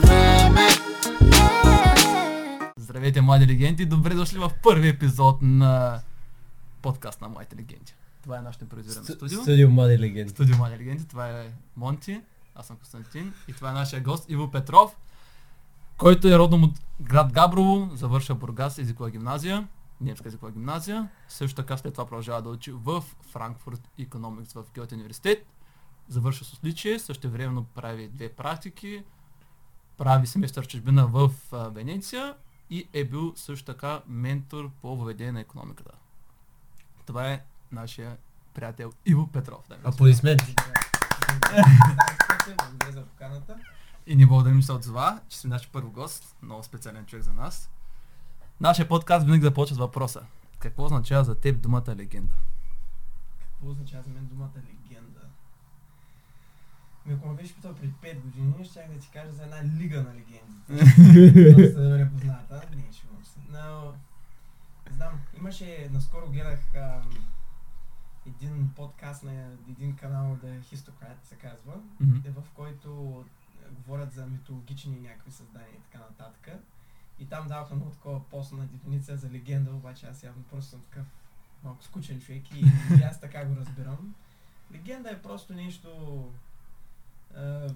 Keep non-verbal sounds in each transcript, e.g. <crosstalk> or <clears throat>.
време Здравейте, млади легенди! Добре дошли в първи епизод на подкаст на Младите легенди. Това е нашето импровизирано студио. Студио Млади легенди. Студио Млади легенди. Това е Монти, аз съм Константин и това е нашия гост Иво Петров, който е родом от град Габрово, завърша Бургас езикова гимназия, немска езикова гимназия. Също така след това продължава да учи в Франкфурт Economics в Гьоте университет. Завърша с отличие, също времено прави две практики, прави семестър в чужбина в Венеция и е бил също така ментор по въведение на економиката. Това е нашия приятел Иво Петров. господа. Аплодисменти. Благодаря за поканата. И не мога да ми се отзова, че си наш първо гост, много специален човек за нас. Нашия подкаст винаги започва с въпроса. Какво означава за теб думата легенда? Какво означава за мен думата легенда? Ми, ако ме беше питал преди 5 години, щях да ти кажа за една лига на легендите. <laughs> Доста добре позната. Не, се. Но, знам, имаше, наскоро гледах ам, един подкаст на един канал, The Histocrat се казва, е в който говорят за митологични някакви създания и така нататък. И там даваха много такова постна дефиниция за легенда, обаче аз явно просто съм такъв малко скучен човек и, и аз така го разбирам. Легенда е просто нещо а,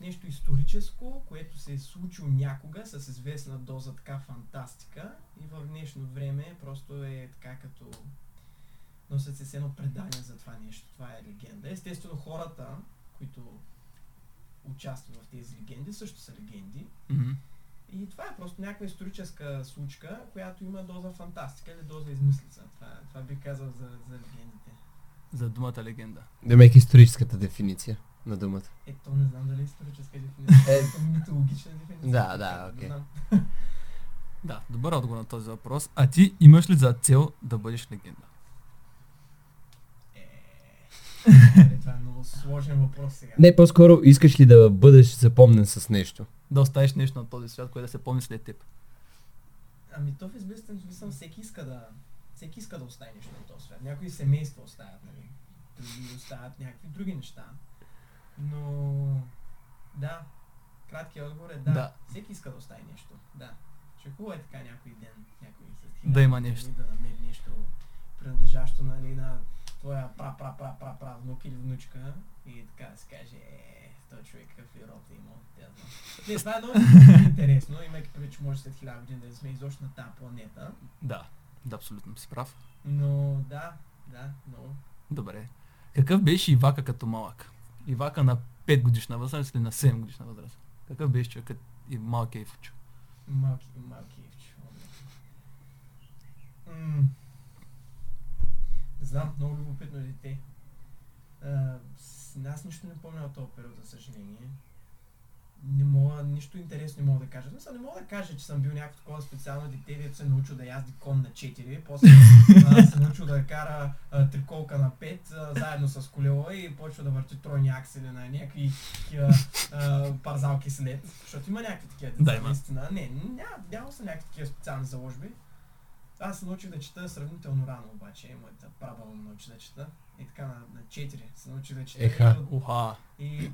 нещо историческо, което се е случило някога с известна доза така фантастика и в днешно време просто е така като носят се едно предание за това нещо. Това е легенда. Естествено хората, които участват в тези легенди, също са легенди. Мгм. И това е просто някаква историческа случка, която има доза фантастика или доза измислица. Това, това би казал за, за легендите. За думата легенда. Демек историческата дефиниция на думата. Ето, не знам дали е историческа дефиниция. Е, Е, митологична дефиниция. да, да, окей. <laughs> Да, добър отговор на този въпрос. А ти имаш ли за цел да бъдеш легенда? Е, <laughs> това е много сложен въпрос сега. Не, по-скоро искаш ли да бъдеш запомнен с нещо? Да оставиш нещо на този свят, което да се помни след теб. Ами то в известен смисъл всеки иска да всеки иска да остави нещо на този свят. Някои семейства оставят, нали? Други оставят някакви други неща. Но да, краткият отговор е да. Да. Всеки иска да остави нещо. Да. Ще хубаво е така някой ден, някой Да има години нещо. Да намери нещо принадлежащо нали, на твоя пра пра пра пра пра внук или внучка и така да се каже, е, той човек какъв е род е имал. те да знам. Не, това е много <laughs> интересно, имайки предвид, че може след хиляда години да сме изобщо на тази планета. Да, да, абсолютно си прав. Но да, да, много. Добре. Какъв беше Ивака като малък? Ивака на 5 годишна възраст или на 7 годишна възраст? Какъв беше човекът и малкият Ивчо? Малки, малки евче. М, знам, много любопитно дете. А, аз нищо не помня от този период, за съжаление. Не мога, нищо интересно не мога да кажа. Смисъл, не мога да кажа, че съм бил някакво такова специално дете, дето се научил да язди кон на 4, после <laughs> а, се научил да кара а, триколка на 5, а, заедно с колело и почва да върти тройни аксели на някакви такива парзалки след. Защото има някакви такива деца, Да, има. наистина. Не, няма, няма са някакви такива специални заложби. Аз се научих да чета сравнително рано, обаче. Моята прабаба ме научи да чета. И така на, на 4 се научих да чета. Еха. И, Уха. и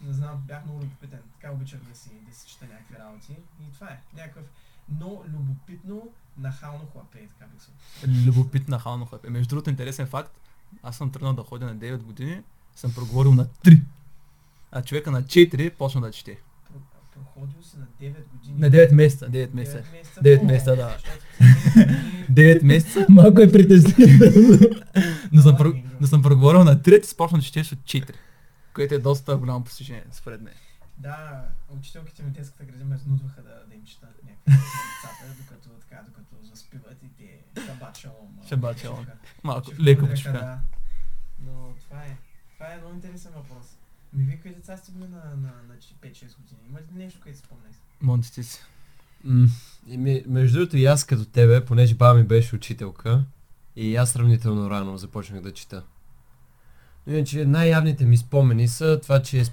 не знам, бях много любопитен. Така обичах да си, да си чета някакви работи. И това е. Някакъв много любопитно, нахално хлапе, така бих се. Любопитна хално хлапе. Между другото, интересен факт. Аз съм тръгнал да ходя на 9 години, съм проговорил на 3. А човека на 4 почна да чете. Проходил си на 9 години. На 9 месеца. 9 месеца. 9 месеца. Да. защото си 9 години. 9 месеца, Малко е притеснително. <laughs> но съм, про... но съм проговорил на 3 и започна да четеш от 4. Което е доста голямо постижение, според мен. Да, учителките ми в детската градина ме изнудваха да, да им чета някакви <laughs> децата, докато, така, докато заспиват и те шабачало. Шабачало. Малко, леко почука. Да. Но това е, това е много интересен въпрос. Ми вие кои деца сте били на, на, на 5-6 години? Има ли нещо, което спомняш? Монтите си. М, и ми- Между другото и аз като тебе, понеже баба ми беше учителка и аз сравнително рано започнах да чета. Но иначе най-явните ми спомени са това, че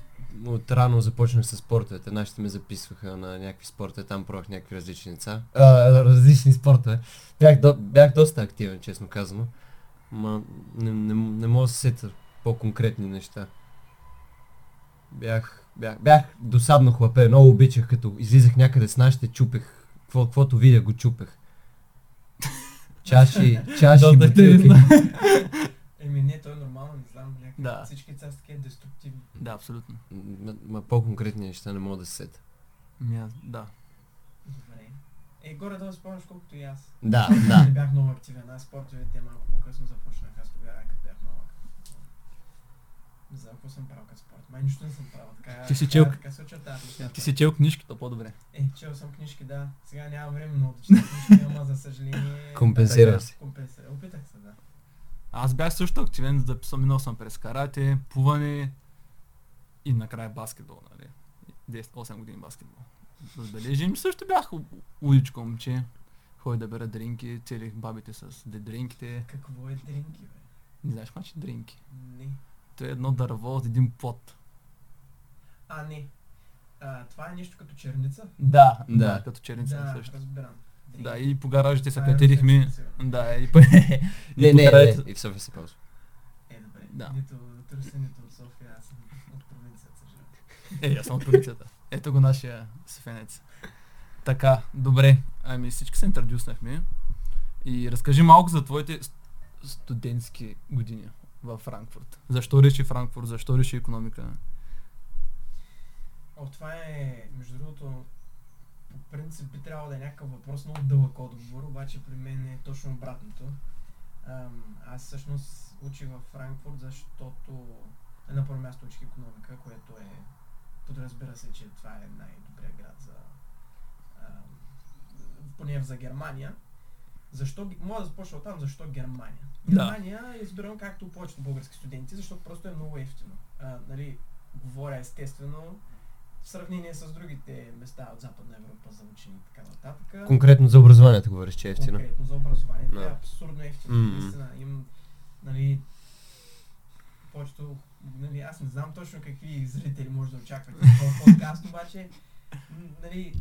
от рано започнах с спортовете. Нашите ме записваха на някакви спортове, там пробвах някакви различни деца. А, различни спортове. Бях, до, бях доста активен, честно казано. Ма не, не, не мога да се сета по-конкретни неща. Бях, бях, бях досадно хлапе, много обичах, като излизах някъде с нашите, чупех, какво, каквото видя го чупех. Чаши, чаши, бутилки. Еми не, той е нормално, не знам. Някакви, Да. Всички са такива деструктивни. Да, абсолютно. Ма, ма по-конкретни неща не мога да се сета. Ми, аз- да. Добре. Е, горе-долу спомняш колкото и аз. Да, Не да. бях много активен. Аз спортовете малко по-късно започнах. Аз тогава, като бях малък. Не знам какво съм правил като спорт. Май нищо не съм правил. Така, Ти си така- чел- Така се очертават нещата. Ти си чел книжката по-добре. Е, чел съм книжки, да. Сега нямам време много да чета книжки, <laughs> ама за съжаление... Компенсира Така. се. Компенсира. Опитах се, да. Аз бях също активен, записал, минал съм през карате, плуване и накрая баскетбол, нали. 10-8 години баскетбол. Забележим, също бях уличко момче. Ходих да бера дринки, целих бабите с дедринките. Какво е дринки, бе? Не знаеш какво значи дринки? Не. То е едно дърво от един плод. А, не. А, това е нещо като черница? Да, Да. да, като черница да, също. разбирам. Да, и по гаражите се е катерихме. Да, и по... <laughs> Не, не, не. И в София се ползва. Е, добре. Да. Нито нито от София, аз съм от провинцията. Е, аз съм от полицията. Ето го нашия софенец. Така, добре. Ами всички се интродюснахме. И разкажи малко за твоите ст- студентски години в Франкфурт. Защо реши Франкфурт? Защо реши економика? О, това е, между другото, по принцип би трябвало да е някакъв въпрос много дълъг отговор, обаче при мен е точно обратното. Ам, аз всъщност учих във Франкфурт, защото на първо място учих економика, което е, подразбира се, че това е най-добрият град за, ам, поне за Германия. Защо, мога да започна от там, защо Германия? Да. Германия е избирам както повечето български студенти, защото просто е много ефтино. А, нали, говоря естествено в сравнение с другите места от Западна Европа за учени и така нататък. Конкретно за образованието говориш, че е ефтино. Конкретно за образованието Да. е абсурдно ефтино. Мгм. Наистина, им, нали, повечето, нали, аз не знам точно какви зрители може да очаквате в <laughs> подкаст, обаче, нали,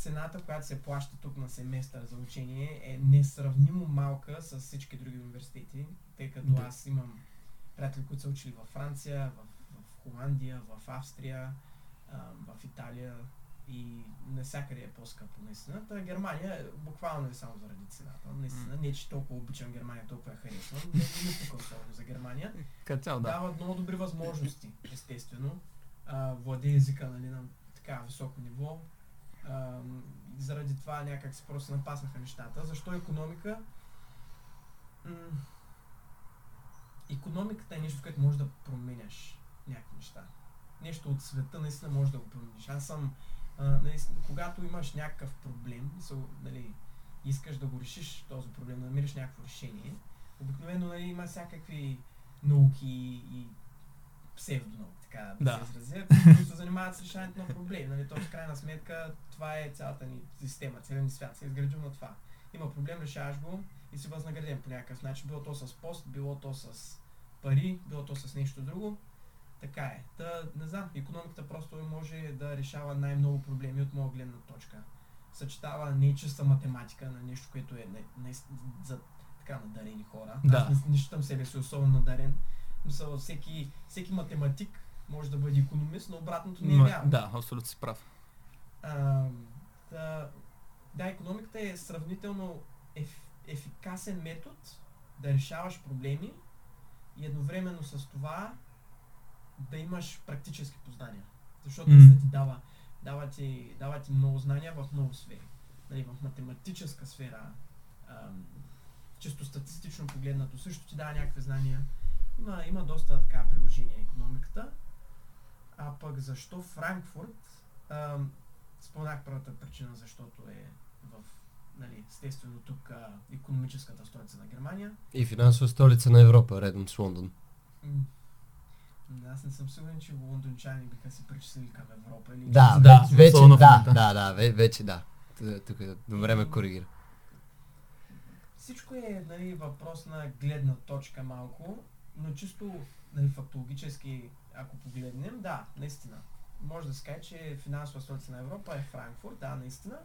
цената, която се плаща тук на семестър за учение е несравнимо малка с всички други университети, тъй като Да. аз имам приятели, които са учили във Франция, в, в Холандия, в Австрия, в Италия и навсякъде е по-скъпо наистина. Та Германия е буквално е само заради цената. Наистина, не че толкова обичам Германия, толкова я харесвам. Не, не пука особено за Германия. Като цяло, да. Дават много добри възможности, естествено. А, езика нали, на така високо ниво. Заради това някак се просто напаснаха нещата. Защо економика? Економиката е нещо, което може да променяш някакви неща. Нещо от света наистина може да го промениш. Аз съм, а, наистина, когато имаш някакъв проблем, се, нали, искаш да го решиш този проблем, да намериш някакво решение, обикновено нали, има всякакви науки и псевдонауки, така да, Да. се изразя, <laughs> които се занимават с решаването на проблеми. Нали? То в крайна сметка това е цялата ни система, целият ни свят се изградил на това. Има проблем, решаваш го и си възнаграден по някакъв начин. Било то с пост, било то с пари, било то с нещо друго. Така е. Та, не знам, економиката просто може да решава най-много проблеми от моя гледна точка. Съчетава не чиста математика на нещо, което е не, не, за така надарени хора. Да. Аз не, не считам себе си особено надарен. Мисля, всеки, всеки математик може да бъде економист, но обратното не е вярно. да, абсолютно си прав. А, да, да, економиката е сравнително еф, ефикасен метод да решаваш проблеми и едновременно с това да имаш практически познания. Защото наистина ти дава, дава, ти, дава ти много знания в много сфери. Нали, в математическа сфера, ам, чисто статистично погледнато, също ти дава някакви знания. Има, има доста така приложения економиката. А пък защо Франкфурт? Споменах първата причина, защото е в, нали, естествено тук а, економическата столица на Германия. И финансова столица на Европа, редом с Лондон. М, Аз не съм сигурен, че лондончани биха се причислили към Европа. Или Да, Да, вече, вече да, да, да, ве- вече да. Тук до време коригира. Всичко е нали, въпрос на гледна точка малко, но чисто нали, фактологически ако погледнем, да, наистина. Може да се каже, че финансова столица на Европа е Франкфурт, да, наистина.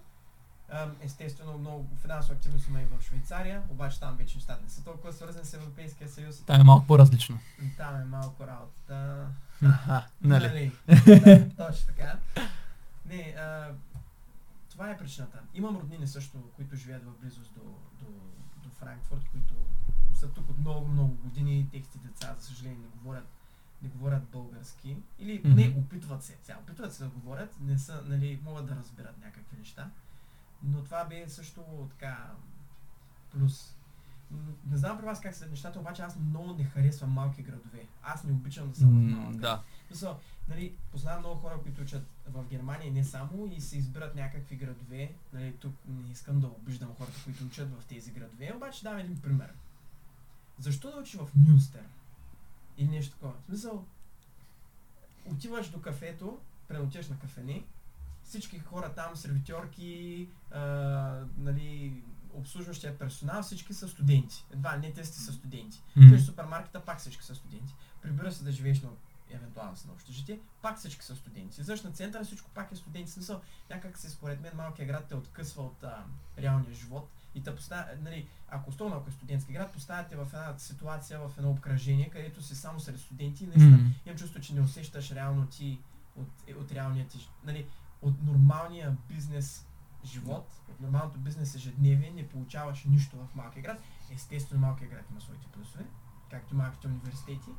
Естествено, много финансова активност има и в Швейцария, обаче там вече нещата не са толкова свързани с Европейския съюз. Там е малко по-различно. Там е малко работата. Аха, нали? да, точно така. Не, а, това е причината. Имам роднини също, които живеят в близост до, до, до Франкфурт, които са тук от много, много години. Техните деца, за съжаление, не говорят, не говорят български. Или не, Мгм. опитват се. Сега, опитват се да говорят, не са, нали, могат да разберат някакви неща. Но това бе също така плюс. Не знам при вас как са нещата, обаче аз много не харесвам малки градове. Аз не обичам да съм в М, малък. Да. Смисъл, нали, познавам много хора, които учат в Германия не само и се избират някакви градове. Нали, тук не искам да обиждам хората, които учат в тези градове, обаче давам един пример. Защо да учиш в Мюнстер? Или нещо такова. В смисъл, отиваш до кафето, пренотиваш на кафене, всички хора там, сервитьорки, а, нали, обслужващия персонал, всички са студенти. Едва не те сте са студенти. М. Отиваш в супермаркета, пак всички са студенти. Прибира се да живееш на евентуално на общежитие, пак всички са студенти. Излъж на центъра, всичко пак е студенти. Смисъл, някак се според мен малкият град те откъсва от а, реалния живот и те поставя, нали, ако особено ако е студентски град, поставяте в една ситуация, в едно обкръжение, където си само сред студенти и наистина М. имам чувство, че не усещаш реално ти от, е, от реалния ти, нали, от нормалния бизнес живот, от нормалното бизнес ежедневие не получаваш нищо в малкия град. Естествено, малкият град има своите плюсове, както и малките университети,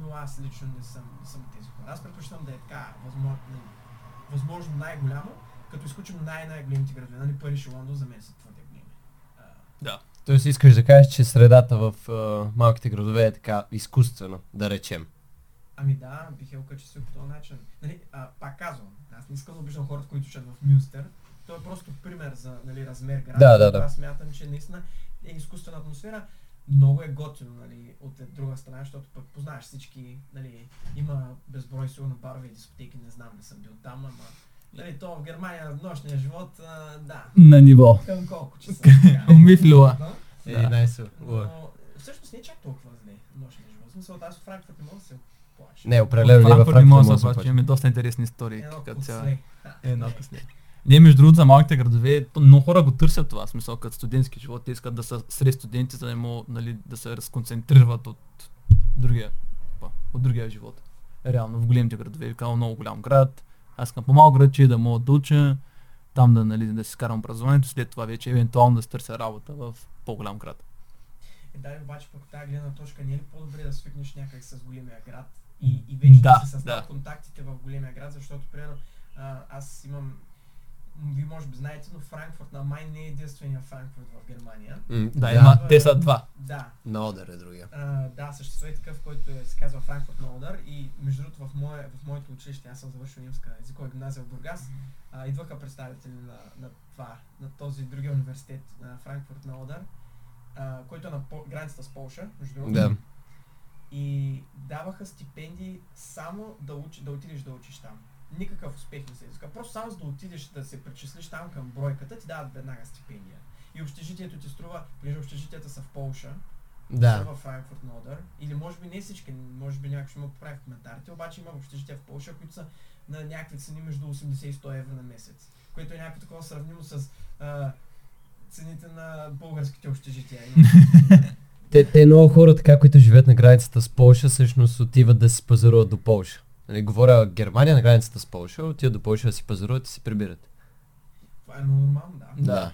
но аз лично не съм, не съм тези хора. Аз предпочитам да е така, възможно, възможно най-голямо, като изключим най-най-големите градове. Нали, Париж и Лондон за мен са твърде Да. Тоест искаш да кажеш, че средата в а, малките градове е така изкуствена, да речем. Ами да, бих я окачил по този начин. Нали, а, пак казвам, аз не искам да обиждам хората, които учат в Мюнстер. То е просто пример за нали, размер град. Да, да, да. Аз смятам, че наистина е изкуствена атмосфера. Много е готино, нали, от друга страна, защото пък познаваш всички, нали, има безброй сигурно барове и дискотеки, не знам, не съм бил там, ама нали, то в Германия нощния живот, а, да, На ниво. към колко часа. Умифлила. <laughs> да. Е. Но всъщност не е чак толкова зле нощния живот. В смисъл, аз в Франкфурт не мога да се плаша. Не, определено не във Франкфурт не мога да се се имаме доста интересни истории. Едно като цяло. Едно късне. Не, между другото, за малките градове, много хора го търсят това, в смисъл, като студентски живот, те искат да са сред студенти, за да могат нали, да се разконцентрират от другия, от другия живот. Реално, в големите градове, казвам много голям град, аз искам по-малко градче да мога да уча, там да, нали, да си карам образованието, след това вече евентуално да търся работа в по-голям град. Е, да, обаче пък тази гледна точка не е ли по-добре да свикнеш някак с големия град и, и вече да, Да, си създават да. контактите в големия град, защото примерно аз имам вие може би знаете, но Франкфурт на май не е единствения Франкфурт в Германия. М, Да, има, те са два. Да, На Одер е другия. а, да, съществува и такъв, който е, се казва Франкфурт на Одър и между другото в, мое, в моето училище, аз съм завършил немска езикова гимназия в Бургас, а, идваха представители на, на това, на този другия университет, на Франкфурт на Одър, а, който е на по- границата с Полша, между другото. Да. И даваха стипендии само да, учи, да отидеш да учиш там. Никакъв успех не се иска. Просто само за да отидеш да се причислиш там към бройката, ти дават веднага стипендия. И общежитието ти струва, понеже общежитията са в Полша, Да. във Франкфурт на Одър, или може би не всички, може би някой ще ме поправи в коментарите, обаче има общежития в Полша, които са на някакви цени между 80 и 100 евро на месец, което е някакво такова сравнимо с а, цените на българските общежития. <laughs> Те, те много хора, така, които живеят на границата с Полша, всъщност отиват да си пазаруват до Полша. Нали, говоря Германия на границата с Полша, отиват до Полша да си пазаруват и си прибират. Това е нормално, да. Да.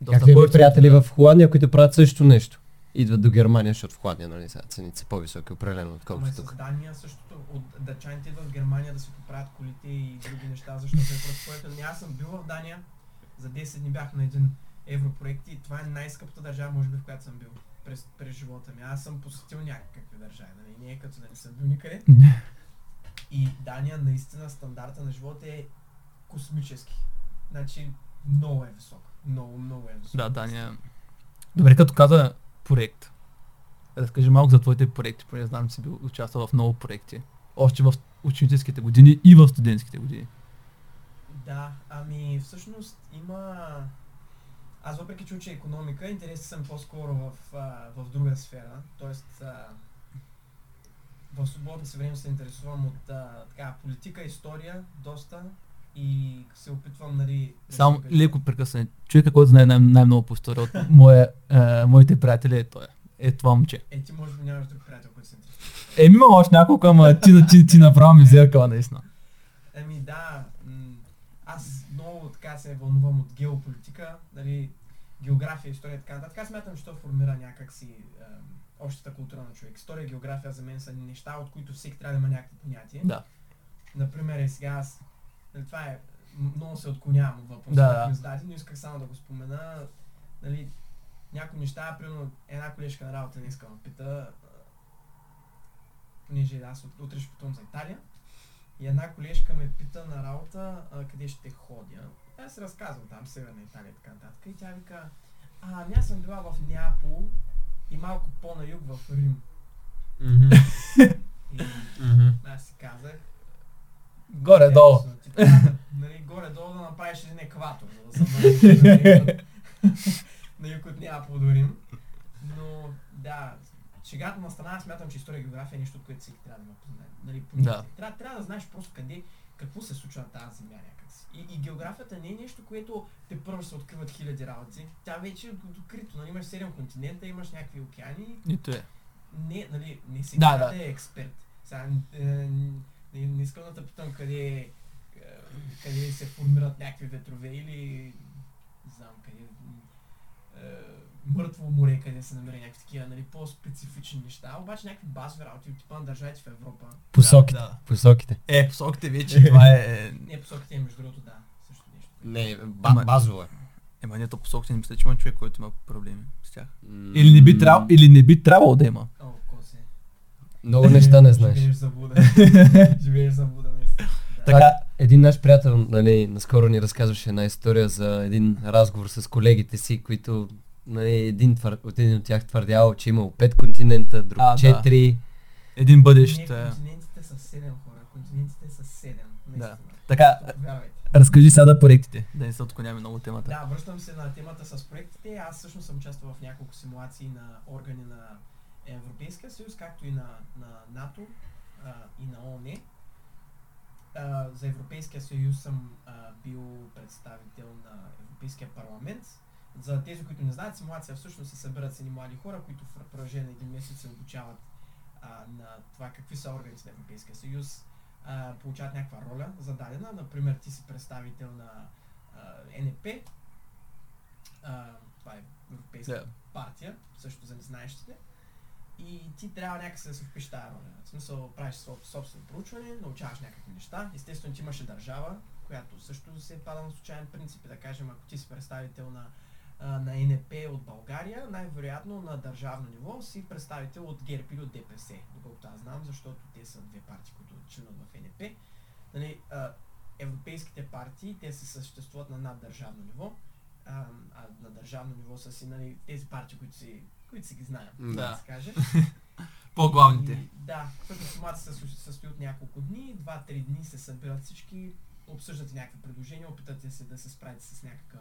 Доста Както има повече. приятели в Холандия, които правят също нещо. Идват до Германия, защото в Холандия, нали, сега цените са по-високи, определено, отколкото тук. Дания същото. От дъчаните идват в Германия да си поправят колите и други неща, защото е просто което. Не, аз съм бил в Дания, за 10 дни бях на един европроект и това е най-скъпата държава, може би, в която съм бил през, през живота ми. Аз съм посетил някакви държави, нали? не е като да не съм бил никъде. <laughs> И Дания наистина стандарта на живота е космически. Значи много е висок. Много, много е висок. Да, Дания. Добре, като каза проект. Разкажи малко за твоите проекти, понеже знам, че си бил участвал в много проекти. Още в ученическите години и в студентските години. Да, ами всъщност има... Аз въпреки че уча економика, интересен съм по-скоро в, а, в друга сфера. Тоест, а, в свободното си време се интересувам от а, така, политика, история, доста и се опитвам, нали... да Само ангажирам. леко прекъсване. Човека, който знае най- най-много по история от моя, е, моите приятели е той. Е това момче. Е, ти може би нямаш друг приятел, който се интересува. Еми имам още няколко, ама ти, ти, ти направо ми зеркала, наистина. Ами да, м- аз много така се вълнувам от геополитика, нали, география, история и така нататък. Аз смятам, че то формира някакси общата култура на човек. История и география за мен са неща, от които всеки трябва да има някакво понятие. Да. Например, е сега аз, нали, това е, много се отклонявам от въпроса, Да, да. ми зададе, но исках само да го спомена. Нали, някои неща, примерно една колежка на работа не иска да пита, понеже аз утре ще пътувам за Италия. И една колежка ме пита на работа а, къде ще ходя. Аз се разказвам там, Северна Италия и така нататък. И тя вика, а, ами аз съм била в Неапол и малко по-на юг в Рим. И аз си казах, Горе-долу. Да, нали, горе-долу да направиш един екватор, за да се намериш на юг от <laughs> Неапол до Рим. Но да, шегата на страна, смятам, че история и география е нещо, от което всеки трябва да има познание. Нали. Да. трябва, трябва да знаеш просто къде, какво се случва на тази земя някакси. И, и географията не е нещо, което те първо се откриват хиляди работи. Тя вече е открито. Нали, имаш 7 континента, имаш някакви океани, Нито е. не, нали, не си Да, да, да. да. е експерт. Сега, е, не, не искам да те питам къде, е, къде се формират някакви ветрове или не знам къде е, мъртво море, къде се намери някакви такива, нали, по-специфични неща, обаче някакви базови работи от типа на държавите в Европа. Посоките. Да, да. Посоките. Е, посоките вече, това е... Не, посоките, между другото, да, също нещо. Не, ба- базово е. Ема не, то посоките не мисля, че има човек, който има проблеми с тях. Или не би, трябвало, или не би трябвало да има. О, косе. Много неща не знаеш. Живееш заблуда. <laughs> Живееш заблуда, наистина. Така, Един наш приятел, нали, наскоро ни разказваше една история за един разговор с колегите си, които нали, един, твър... от един от тях твърдял, че имал пет континента, друг А, да. четири. един бъдещ... Не, е, континентите са 7 хора, континентите са 7. Да. Така, разкажи сега да проектите. Да не се отклоняваме много темата. Да, връщам се на темата с проектите. Аз всъщност съм участвал в няколко симулации на органи на Европейския съюз, както и на, на НАТО а, и на ООН. А, за Европейския съюз съм а, бил представител на Европейския парламент. За тези, които не знаят, симулация всъщност се събират с едни млади хора, които в продължение на един месец се обучават а, на това какви са органите на Европейския съюз, а, получават някаква роля зададена. Например, ти си представител на а, НП, а, това е Европейска Да. партия, също за незнаещите. И ти трябва някакси да се впишеш тази роля. В смисъл, правиш собствено проучване, научаваш някакви неща. Естествено, ти имаше държава, която също се пада на случайен принцип. Да кажем, ако ти си представител на, а, на НП от България, най-вероятно на държавно ниво си представител от ГЕРБ или от ДПС, доколкото аз знам, защото те са две партии, които членуват в НП. Нали, а, европейските партии, те се съществуват на наддържавно ниво, а, а на държавно ниво са си нали, тези партии, които си, които си ги знаем, да да. се каже. <laughs> По-главните. И, да, като формация се със- състои от няколко дни, 2-3 дни се събират всички, обсъждате някакви предложения, опитате се да се справите с някакъв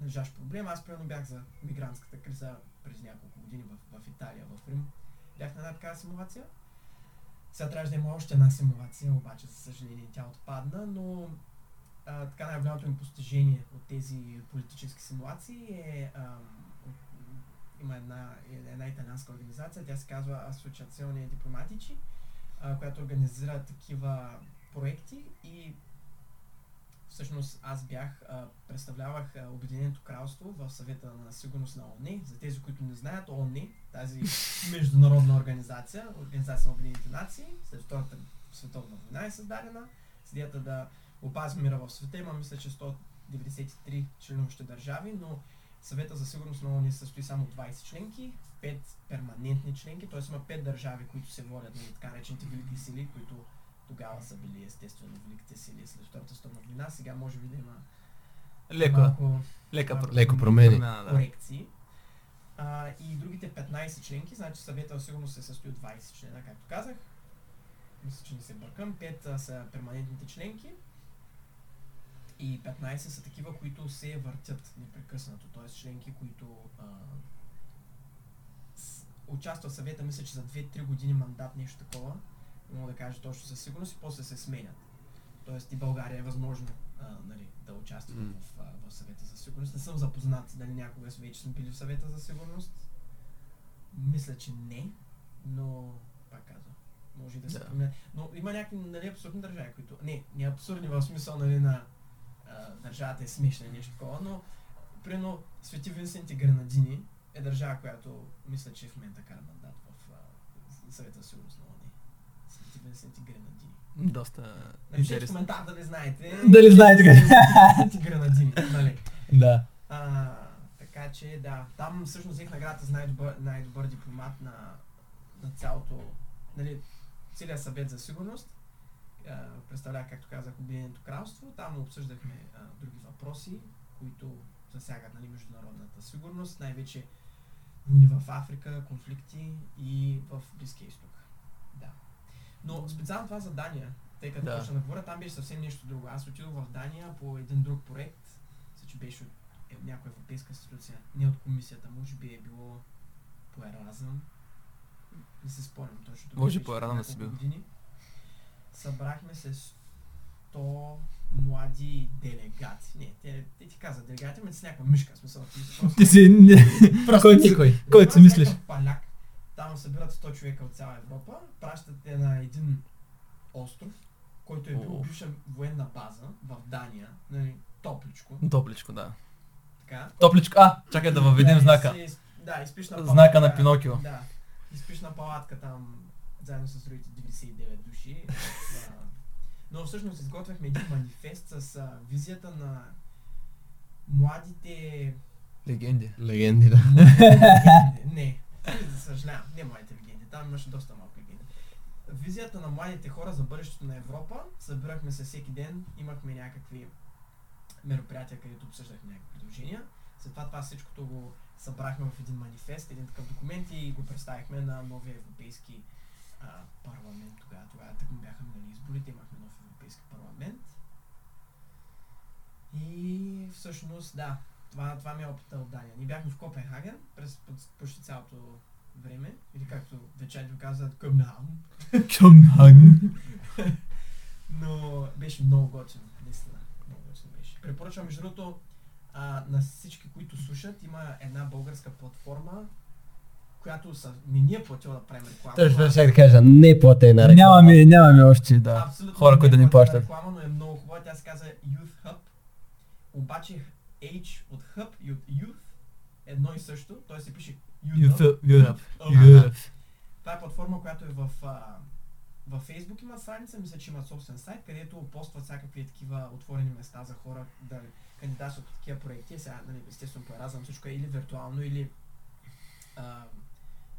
належащ проблем. Аз примерно бях за мигрантската криза през няколко години в, в Италия, в Рим. Бях на една такава симулация. Сега трябваше да има още една симулация, обаче за съжаление тя отпадна, но а, така най-голямото ми постижение от тези политически симулации е ам, има една, една италианска организация, тя се казва Асоциационе дипломатичи, която организира такива проекти и всъщност аз бях, а, представлявах а, Обединеното кралство в съвета на сигурност на ООН. За тези, които не знаят, ООН, тази <laughs> международна организация, Организация на Обединените нации, след Втората световна война е създадена, с идеята да опази мира в света. Има, мисля, че 193 членуващи държави, но Съвета за сигурност на ООН се състои само от 20 членки, 5 перманентни членки, т.е. има 5 държави, които се водят на така наречените велики сили, които тогава са били естествено великите сили след Втората световна война. Сега може би да има Леко, малко лека малко Леко промени. корекции. А, и другите 15 членки, значи съвета за сигурност се състои от 20 члена, както казах. Мисля, че не се бъркам. 5 са перманентните членки и 15 са такива, които се въртят непрекъснато, т.е. членки, които а, с- участват в съвета, мисля, че за 2-3 години мандат, нещо такова. Мога да кажа точно със сигурност и после се сменят. Тоест и България е възможно а, нали, да участва М. в, а, в съвета за сигурност. Не съм запознат дали някога вече сме били в съвета за сигурност. Мисля, че не, но пак казвам. Може и да се променят. Но има някакви нали, абсурдни държави, които... Не, не абсурдни в смисъл нали, на а, държавата е смешна нещо такова, но примерно Свети Винсент и Гранадини е държава, която мисля, че в момента кара мандат в а, съвета за сигурност на ОНЕ. Свети Винсент и Гранадини. Доста Напишете в интересно. коментар дали знаете. Дали знаете Свети Винсент и Гранадини, нали? Да. А, така че да, там всъщност взех наградата за най-добър, най-добър дипломат на, на цялото, нали, целият съвет за сигурност. А, представлях, както казах, Обединеното кралство. Там обсъждахме а, други въпроси, които засягат нали, международната сигурност, най-вече войни в Африка, конфликти и в Близкия изток. Но специално това за Дания, тъй като Да. почна да говоря, там беше съвсем нещо друго. Аз отидох в Дания по един друг проект, че беше от е, някоя европейска институция, не от комисията, може би е било по Еразъм. Не се спомням точно. Може по Еразъм да си бил. Години. Събрахме се 100 млади делегати. Не, те, те ти казват делегати, ти си някаква мишка, смисъл. Ти, си <laughs> просто- Ти Кой никой? Който си Аз мислиш? някакъв Паляк. Там събират 100 човека от цяла Европа, пращат те на един остров, който е бил О. бивша военна база в Дания, нали, топличко, Топличко, да. така. Топличко. А, чакай да въведем Да, знака. си Да, изпиш на Знака палатка, на Пинокио. Да. Изпиш на палатка там, заедно с другите 99 души. <laughs> Но всъщност изготвяхме един манифест с а, визията на младите... Легенди. Легенди, да. не, <laughs> за съжалявам, не младите легенди, там имаше доста малко легенди. Визията на младите хора за бъдещето на Европа, събирахме се всеки ден, имахме някакви мероприятия, където обсъждахме някакви предложения. След това това всичкото го събрахме в един манифест, един такъв документ и го представихме на новия европейски а, парламент тогава. Тогава так му бяха минали изборите, имахме нов европейски парламент. И всъщност, да, това, това ми е опита от Дания. Ние бяхме в Копенхаген през почти цялото време, или както вечерите го казват, Къмнаун. Кьомхан. <laughs> Но беше много готино, наистина. Много готино беше. Препоръчвам, между другото, а, на всички, които слушат, има една българска платформа, която са, не ни е платила да правим реклама. Точно Това- това ще да кажа, не платена реклама. Нямаме, нямаме още, да. Абсолютно Хора, които да ни е платена плащат. Реклама, но е много хубава. Тя се казва Youth Hub. Обаче H от Hub и от Youth едно и също. Той се пише Youth Ага. Юф. Това е платформа, която е в, а, във Facebook има страница, мисля, че имат собствен сайт, където постват всякакви такива отворени места за хора да кандидатстват по такива проекти. Сега, нали, естествено, по Еразъм всичко е или виртуално, или а,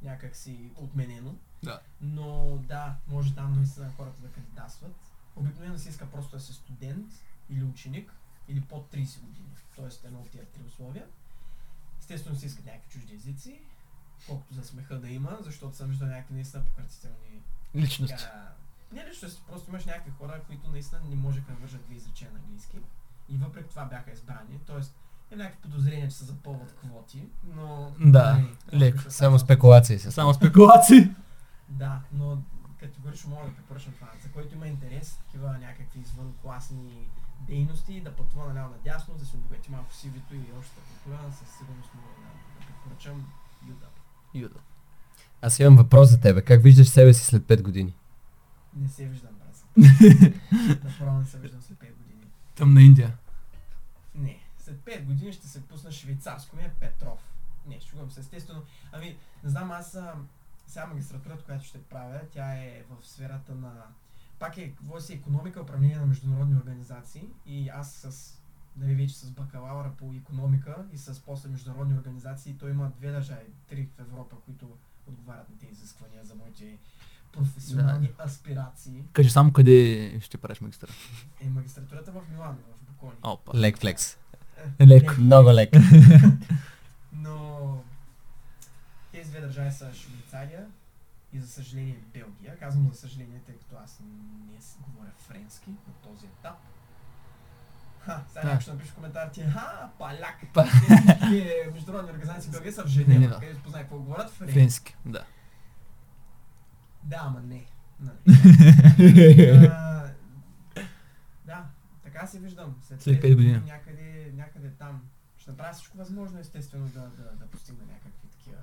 някак си отменено. Да. Но да, може там наистина хората да кандидатстват. Обикновено се иска просто да си студент или ученик, или под 30 години. Тоест едно от тия три условия. Естествено се искат някакви чужди езици, колкото за смеха да има, защото съм виждал някакви наистина пократителни Личност. така, не личности, просто имаш някакви хора, които наистина не можеха да вържат две изречения на английски. И въпреки това бяха избрани. Тоест, има някакви подозрения, че се запълват квоти, но... Да, нали, леко. Само казвам. спекулации са. Само спекулации. Да, но категорично мога да препоръчам това. За който има интерес, такива някакви извън класни дейности, да пътува наляво надясно, да се обогати малко сивито и общата култура, със сигурност мога да, да препоръчам YouTube. Юда. Аз имам въпрос за тебе. Как виждаш себе си след 5 години? Не се виждам, брат. <laughs> Направо не се виждам след 5 години. Тъмна Индия. Не, след 5 години ще се пусна швейцарско ми е Петров. Не, шугам се, естествено. Ами, не знам, аз а, сега магистратурата, която ще правя, тя е в сферата на... Пак е, води се економика, управление на организации и аз с нали, вече с бакалавра по економика и с после международни организации, той има две държави, три в Европа, които отговарят на тези изисквания за моите професионални аспирации. Кажи само къде ще правиш магистър. Е магистратурата в Милано, в Букони. Опа. Лек флекс. Леко. Много лек. <laughs> Но тези две държави са Швейцария и за съжаление Белгия. Казвам за съжаление, тъй като аз не говоря френски на този етап. Ха, сега някой ще напише коментар ти, ха, паляк. Па- Тези международни организации в Белгия са в Не, не, Женева, да. където познай какво говорят френски. Френски, да. Да, ама не. <laughs> Нали. А, да, така се виждам. След, След пет пет години. Някъде, някъде там. Ще направя всичко възможно, естествено, да, да, да постигна някакви такива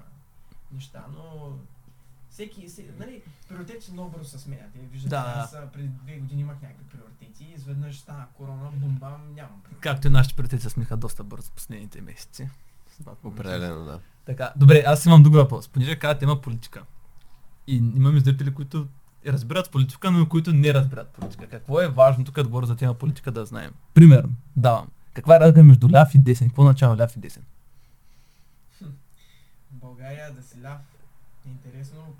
неща, но всеки, всеки нали, приоритетите много бързо се сменят. Те Виждате, Да, аз преди две години имах някакви приоритети, изведнъж стана корона, бум-бам, нямам приоритети. Както и нашите приоритети се смеха доста бързо последните месеци. Определено, да. Така, добре, аз имам друг въпрос. Понеже казвате има политика. И имаме зрители, които разбират политика, но които не разбират политика. Какво е важно тук, като говоря за тема политика, да знаем? Примерно, давам. Каква е разлика между ляв и десен? Какво означава ляв и десен? България да си ляв интересно.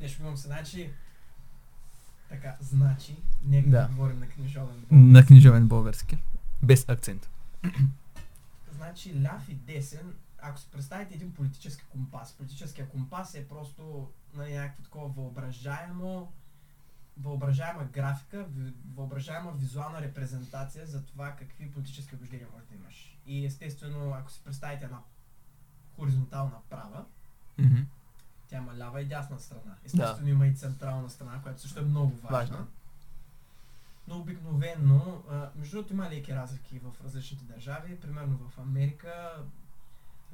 Нещо имам <laughs> се, значи, така, значи, нека да. Да. говорим на книжовен На книжовен български. Без акцент. <clears throat> Значи ляв и десен, ако си представите един политически компас, политическия компас е просто нали, някакво такова въображаемо, въображаема графика, въображаема визуална репрезентация за това какви политически убеждения може да имаш. И естествено, ако си представите една хоризонтална права, Мгм. тя има лява и дясна страна. Естествено има и централна страна, която също е много важна. Важна. Но обикновено, а, между другото има леки разлики в различните държави. Примерно в Америка,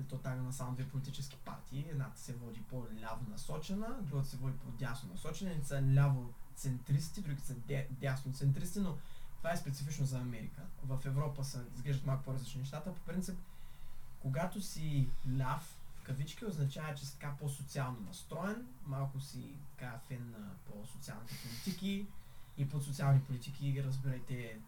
то там има само две политически партии. Едната се води по-ляво насочена, другата се води по-дясно насочена. Едните са ляво центристи, другите са де- дясно центристи, но това е специфично за Америка. В Европа са изглеждат малко по-различни нещата. По принцип, когато си ляв, в кавички, означава, че си така по-социално настроен, малко си така фен на по-социалните политики и под социални политики разбирайте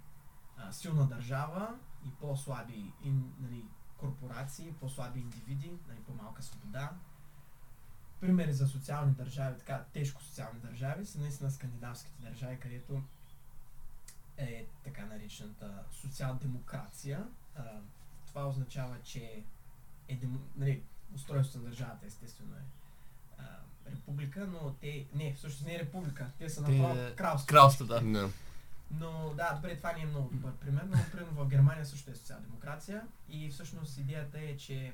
а, силна държава и по-слаби ин, нали, корпорации, по-слаби индивиди, нали, по-малка свобода. Примери за социални държави, така тежко социални държави, са наистина скандинавските държави, където е така наречената социал-демокрация. Това означава, че е демо, нали, устройството на държавата естествено е а, република, но те, не, всъщност не е република, те са Те- направо кралство. Кралство, да. Да. Но да, добре, това не е много добър пример, но примерно в Германия също е социал-демокрация и всъщност идеята е, че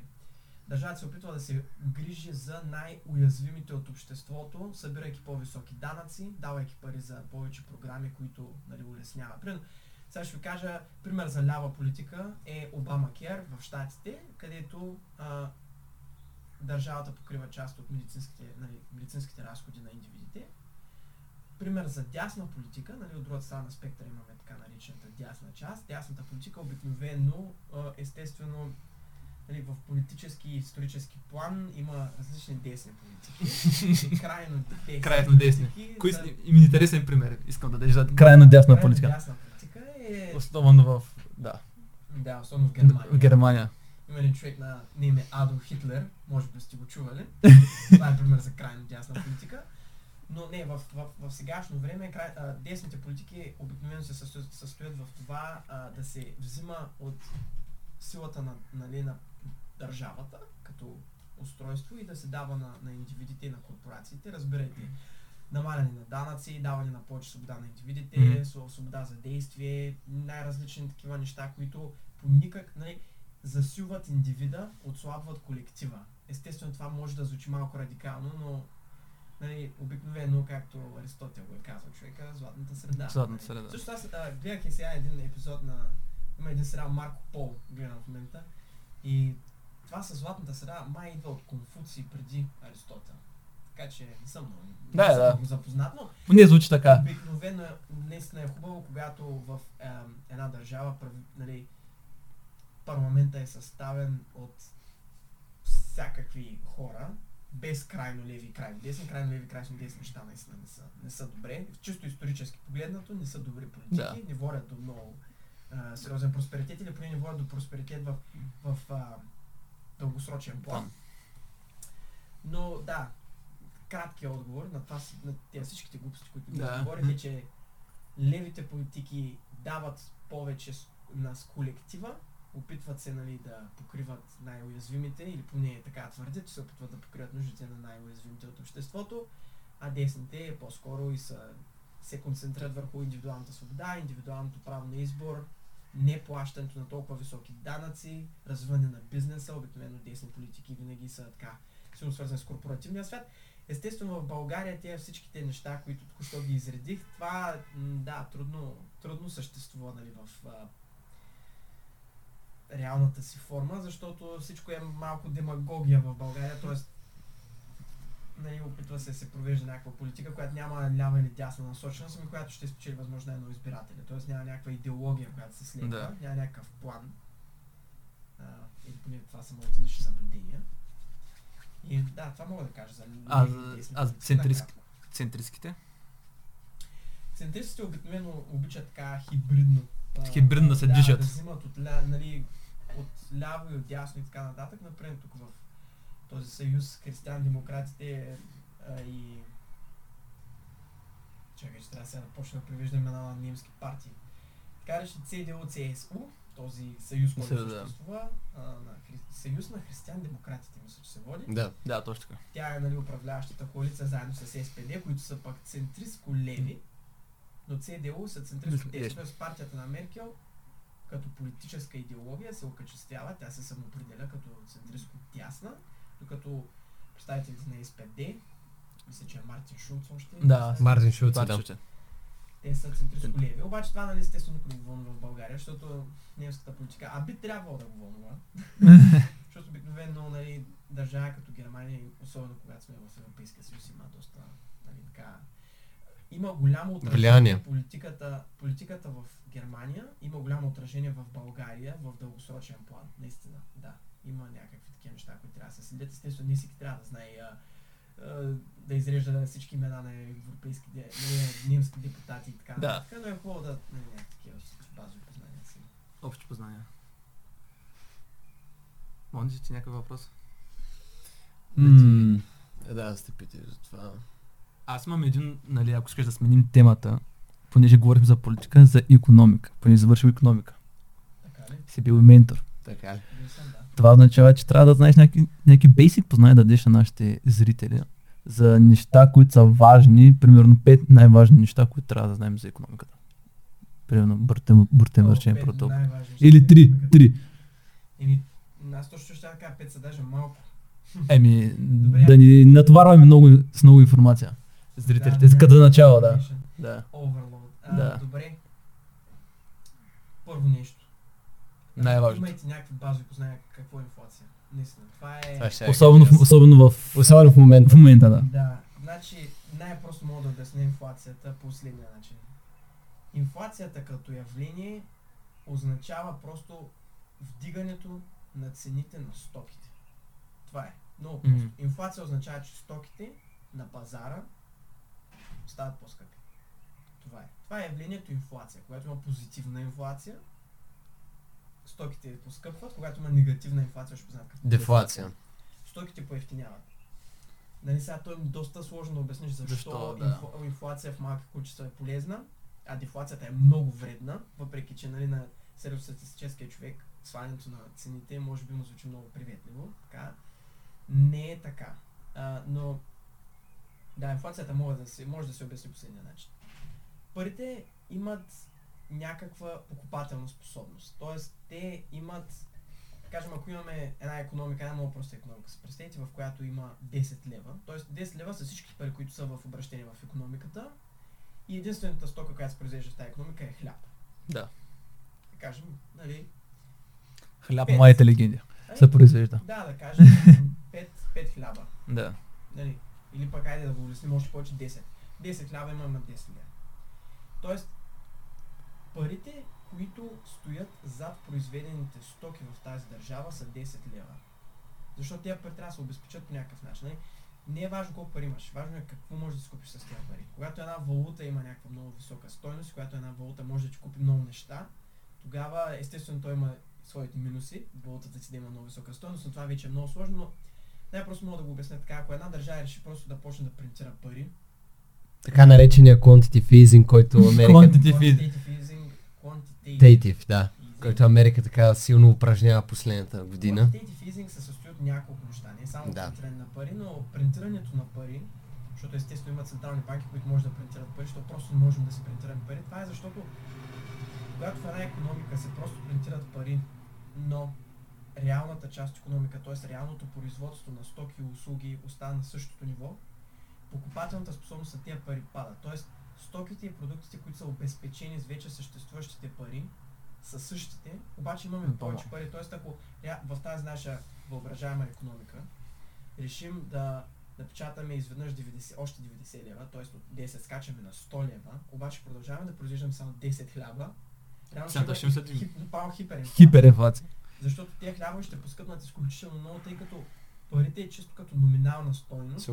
държавата се опитва да се грижи за най-уязвимите от обществото, събирайки по-високи данъци, давайки пари за повече програми, които нали, улесняват. Примерно, сега ще ви кажа пример за лява политика е Обама Кер в Штатите, където а, държавата покрива част от медицинските, нали, медицинските разходи на индивидите. Пример за дясна политика, нали, от другата страна на спектъра имаме така наречената дясна част. Дясната политика обикновено, естествено, нали, в политически и исторически план има различни десни политики. <laughs> Крайно десни. Крайно десни. Кои са им интересен пример? Искам да дадеш за крайно дясна крайно политика. Дясна политика е... В... Да. Да, особено в Германия. В Германия. Има един човек на име Адолф Хитлер, може би сте го чували. <laughs> Това е пример за крайно дясна политика. Но не, в, в, в сегашно време край, а, десните политики обикновено се състоят, състоят в това а, да се взима от силата на, нали, на държавата като устройство и да се дава на, на индивидите и на корпорациите. Разбирайте, намаляне на данъци, даване на повече свобода на индивидите, Мгм. mm. свобода за действие, най-различни такива неща, които по никак нали, засилват индивида, отслабват колектива. Естествено това може да звучи малко радикално, но нали, обикновено, както Аристотел го е казал човека, златната среда. Златната нали. среда. Също аз а, гледах и сега един епизод на... Има един сериал Марко Пол, гледам в момента. И това със златната среда май идва от Конфуций преди Аристотел. Така че не съм не Да, съм да. запознат, но Не звучи така. Обикновено е- наистина е хубаво, когато в е, една държава нали, парламента е съставен от всякакви хора, без крайно леви и крайно десни. Крайно леви и крайно десни неща наистина не са, не са добре. Чисто исторически погледнато не са добри политики, Да. не водят до много а, сериозен просперитет или поне не водят до просперитет в, в а, дългосрочен план. Но да, краткият отговор на, това, на тези всичките глупости, които Да. да. говорите, че левите политики дават повече на с колектива, опитват се нали, да покриват най-уязвимите, или поне така твърдят, че се опитват да покриват нуждите на най-уязвимите от обществото, а десните по-скоро и са, се концентрират върху индивидуалната свобода, индивидуалното право на избор, не плащането на толкова високи данъци, развиване на бизнеса, обикновено десни политики винаги са така силно свързани с корпоративния свят. Естествено в България тези всичките неща, които току-що ги изредих, това да, трудно, трудно съществува нали, в а, реалната си форма, защото всичко е малко демагогия в България, т.е. Нали, опитва се да се провежда някаква политика, която няма лява или дясна насоченост, ами която ще спечели възможно едно избиратели. Т.е. няма някаква идеология, която се следва, Да. няма някакъв план. А, или поне това са моите лични наблюдения. И да, това мога да кажа за А, за- а за накратко. Центристските? Центристите обикновено обичат така хибридно. Хибридно да се движат. Да взимат от, ля, нали, от ляво и от дясно и така нататък. Например, тук в този съюз християн-демократите а, и... Чакай, че трябва сега да почна да привиждам една на немски партии. Така рече CDU-CSU, този съюз, който Съюз, да. съществува, а, на хри... съюз на християн-демократите, мисля, че се води. Да. Да, точно така. Тя е нали, управляващата коалиция заедно с СПД, които са пък центристко-леви, но ЦДУ са центристко-теси. Леви. Тоест партията на Меркел като политическа идеология се окачествява, тя се самоопределя като центристко-тясна, докато представителите на СПД, мисля, че е Мартин Шулц още. Да, Мартин Шулц, да. Те са центристко-леви. Обаче това нали естествено никой не го вълнува в България, защото немската политика, а би трябвало да го вълнува. <laughs> защото обикновено нали, държава като Германия, особено когато сме в Европейския съюз, има доста нали, така, има голямо отражение политиката, политиката в Германия има голямо отражение в България в дългосрочен план. Наистина, да. Има някакви такива неща, които трябва да се следят. Естествено, не всеки трябва да знае да изрежда всички имена на европейски, де- на немски депутати и така Да. нататък, но е хубаво да нали, някакви такива базови познания да си. Общи познания. Монди, ти някакъв въпрос? М, Да, аз те питах за това. Аз имам един, нали, ако искаш да сменим темата, понеже говорим за политика, за економика. Понеже завършил економика. Така ли? Си бил и ментор. Така ли? Бил съм, да. Това означава, че трябва да знаеш някакви, някакви basic познания да дадеш на нашите зрители за неща, които са важни, примерно пет най-важни неща, които трябва да знаем за економиката. Примерно бъртен, бъртен върчен неща Или три, три. Еми, аз точно ще кажа, пет са даже малко. Еми, Добре. да ни натоварваме много, с много информация. Зрителите Да, да начало, да. Да. Overload. А, Да. Добре. Първо нещо. Най-важното. Имайте някакви базови познания какво е инфлация. Наистина. Това е... Това ще Особено, в, особено в, Особено в в момента. момента, да. Да. Значи, най-просто мога да обясня инфлацията по следния начин. Инфлацията като явление означава просто вдигането на цените на стоките. Това е. Много просто. Мгм. Инфлация означава, че стоките на пазара стават по-скъпи. Това е. Това е явлението инфлация. Когато има позитивна инфлация, стоките поскъпват. Когато има негативна инфлация, ще познаят като Дефлация. стоките поевтиняват. Нали сега то е доста сложно да обясниш защо, Защо, да. инфла- инфлация в малки количества е полезна, а дефлацията е много вредна, въпреки че нали, на средностатистическия човек свалянето на цените може би му звучи много приветливо. Така. Не е така. А, но да, инфлацията може да, се, може да се обясни по следния начин. Парите имат някаква покупателна способност. Тоест, те имат кажем, ако имаме една економика, една много проста економика, се представете, в която има 10 лева, т.е. 10 лева са всички пари, които са в обращение в економиката и единствената стока, която се произвежда в тази економика е хляб. Да. Да кажем, нали, Хляб, Пет. моите легенди ай, се произвежда. да, да кажем 5, 5 хляба. Да. Нали? Или пък айде да го улесним още повече 10. 10 хляба имаме 10 лева. Тоест, парите, които стоят зад произведените стоки в тази държава са 10 лева. Защото тези пари трябва да се обезпечат по някакъв начин. Нали? Не е важно колко пари имаш, важно е какво можеш да си купиш с тези пари. Когато една валута има някаква много висока стойност, когато една валута може да ти купи много неща, тогава естествено той има своите минуси, валутата си да има много висока стойност, но това вече е много сложно, но най-просто мога да го обясня така, ако една държава реши просто да почне да принтира пари, Така наречения quantitative easing, който <laughs> Америка... Quantitative. Quantitative да. Който Америка така силно упражнява последната година. Quantitative easing се състои от няколко неща, не само Да. принтиране на пари, но принтирането на пари, защото естествено има централни банки, които може да принтират пари, защото просто не можем да си принтираме пари. Това е защото когато в една економика се просто принтират пари, но реалната част от економика, т.е. реалното производство на стоки и услуги остана на същото ниво, покупателната способност на тия пари пада. Т.е. стоките и продуктите, които са обезпечени с вече съществуващите пари, са същите, обаче имаме М, повече пари. Т.е. ако в тази наша въображаема економика решим да напечатаме изведнъж 90, още 90 лева, т.е. от 10 скачаме на 100 лева, обаче продължаваме да произвеждаме само 10 хляба, реално ще хип, буквално хиперинфлация. Хиперинфлация. Защото тези хлябове ще поскъпнат изключително много, тъй като парите е чисто като номинална стойност са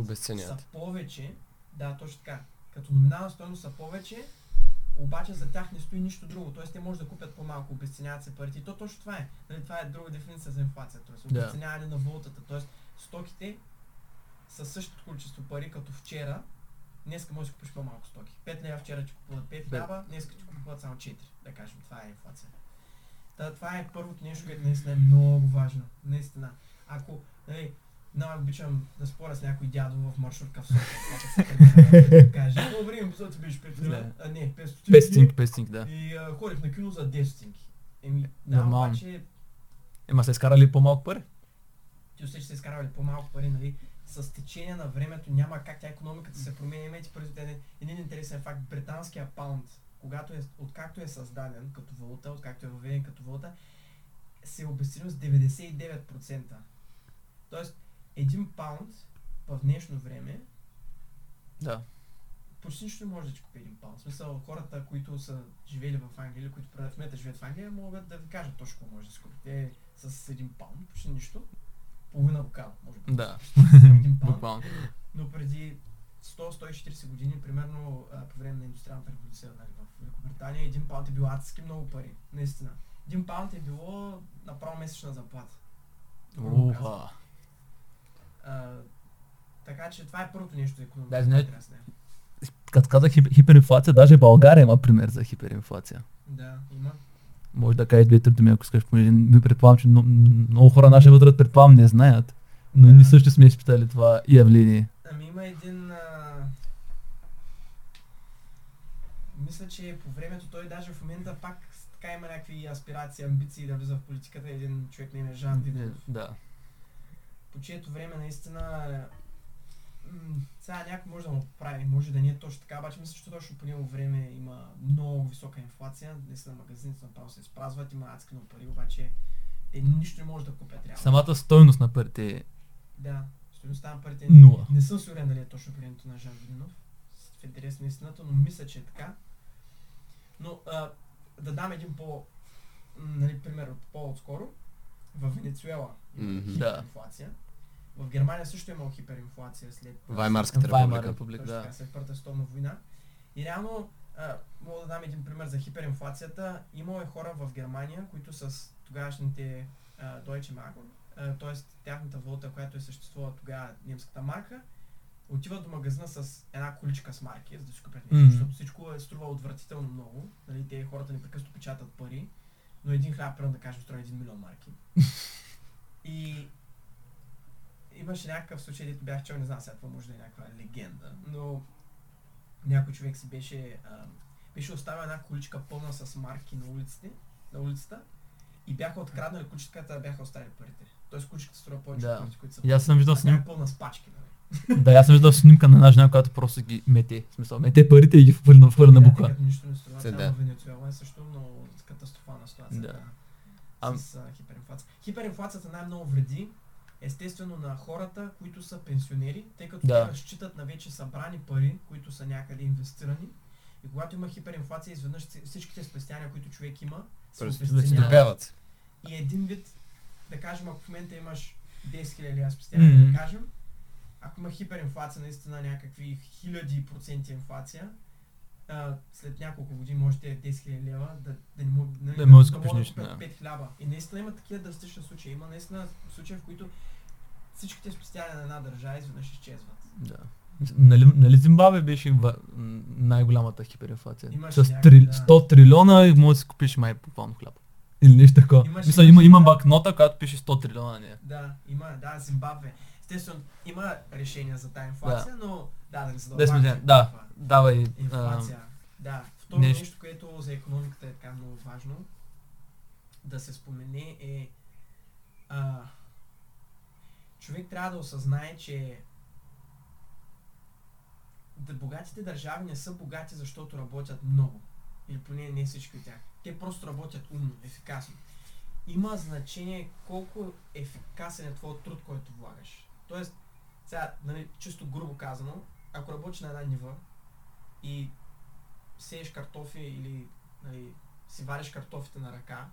повече, да, точно така, като номинална стойност са повече, обаче за тях не стои нищо друго. Тоест те може да купят по-малко, обесценяват се парите. И то точно това е. Нали, това е друга дефиниция за инфлация. Тоест обесценяване на валутата. Тоест стоките са същото количество пари като вчера. Днеска може да купиш по-малко стоки. 5 лева вчера ти купуват 5 хляба, днеска ти купуват само 4. Да кажем, това е инфлация. Та, това е първото нещо, което наистина е много важно. Наистина. Ако, нали, много обичам да споря с някой дядо в маршрутка в София, каже, добре, им ти беше 5 лева, а не, 5 стотинки. Пестинг, пестинг, да. И а, ходих на кино за 10 стотинки. Еми, да, Нормално. обаче Ема се изкарали по-малко пари. ти усещаш, че се изкарвали по-малко пари, нали? С течение на времето няма как тя економиката се променя. Имайте предвид един, един интересен факт. Британския паунд, когато е, откакто е създаден като валута, откакто е въведен като валута, се е обесценил с 99%. Тоест, един паунд в днешно време Да. почти нищо не може да ти купи един паунд. В смисъл, хората, които са живели в Англия или които в момента живеят в Англия, могат да ви кажат точно какво може да си купите с един паунд, почти нищо. Половина бокал, може би. Да. Един. <laughs> Буквално. Но преди 100-140 години, примерно а, по време на индустриалната революция нали, в Великобритания, един паунд е бил адски много пари. Наистина. Един паунд е било направо месечна заплата. Уха. А, така че това е първото нещо за економика. Да, знаем. Като казах хип- хиперинфлация, даже България има пример за хиперинфлация. Да, има. Може да кажеш две-три думи, ако искаш, понеже предполагам, че много, много хора нашия възраст предполагам не знаят. Но Да. ние също сме изпитали това явление. Ами има един... А... Мисля, че по времето той даже в момента пак така има някакви аспирации, амбиции да влиза в политиката. Един човек не е Жан Виденов. Да. По чието време наистина... м, Сега някой може да му прави, може да не е точно така, обаче мисля, че точно по него време има много висока инфлация. Наистина магазините направо се изпразват, има адски много пари, обаче е, нищо не може да купят реално. Самата стойност на парите е Да, стоеността на парите нула. Не съм сигурен дали е точно времето на Жан Виденов. В интерес на истината, но мисля, че е така. Но а, да дам един по, нали, пример от по-отскоро. В Венецуела има Мгм. Да. В Германия също е имало хиперинфлация след Ваймарската Ваймар република. да. така, след Първата световна война. И реално, а, мога да дам един пример за хиперинфлацията. Имало е хора в Германия, които с тогавашните а, Deutsche Mark, т.е. тяхната валута, която е съществувала тогава, немската марка, отиват до магазина с една количка с марки, за да си купят нещо, Мгм. защото всичко е струва отвратително много. Нали, те хората непрекъснато печатат пари, но един хляб, да кажем, струва 1 милион марки. <laughs> И имаше някакъв случай, дето бях чел, не знам сега това може да е някаква легенда, но някой човек си беше, а, беше оставил една количка пълна с марки на улиците, на улицата и бяха откраднали количката, бяха оставили парите. Тоест количката струва повече Да. парите, които са аз съм виждал сним... е пълна с пачки, нали? Да, аз съм виждал снимка на една жена, която просто ги мете. В смисъл, мете парите и ги хвърля, хвърля на Да, бука. като нищо не струва. Се, Там да. в Венецуела е също много катастрофална ситуация. Да. Да. Ам- С а, хиперинфлация. Хиперинфлацията най-много вреди естествено на хората, които са пенсионери, тъй като Да. те разчитат на вече събрани пари, които са някъде инвестирани. И когато има хиперинфлация, изведнъж всичките спестявания, които човек има, се обесценяват. И един вид, да кажем, ако в момента имаш 10 000 лева спестявания, Мгм. да кажем, ако има хиперинфлация, наистина някакви хиляди проценти инфлация, а, след няколко години може тези 10 000 лева да, да не мога нали, Да можеш да купиш мога нищо, купят да. 5 хляба. И наистина има такива драстични случаи. Има наистина случаи, в които всичките спестявания на една държава изведнъж изчезват. Да. Нали, нали Зимбабве беше най-голямата хиперинфлация? Имаше С три, да. 100 трилиона и може да си купиш май буквално хляб. Или нещо такова. Имаше Мисля, има, има да. банкнота, която пише 100 трилиона на нея. Да, има, да, Зимбабве. Естествено, има решения за тази инфлация, но да, да не Да, задълбаваме да, това. давай. а, Инфлация. Да. Второ нещо. нещо. което за економиката е така много важно да се спомене е а, човек трябва да осъзнае, че да богатите държави не са богати, защото работят много. Или поне не всички от тях. Те просто работят умно, ефикасно. Има значение колко ефикасен е твоят труд, който влагаш. Тоест, сега, нали, чисто грубо казано, ако работиш на една нива и сееш картофи или нали, си вариш картофите на ръка,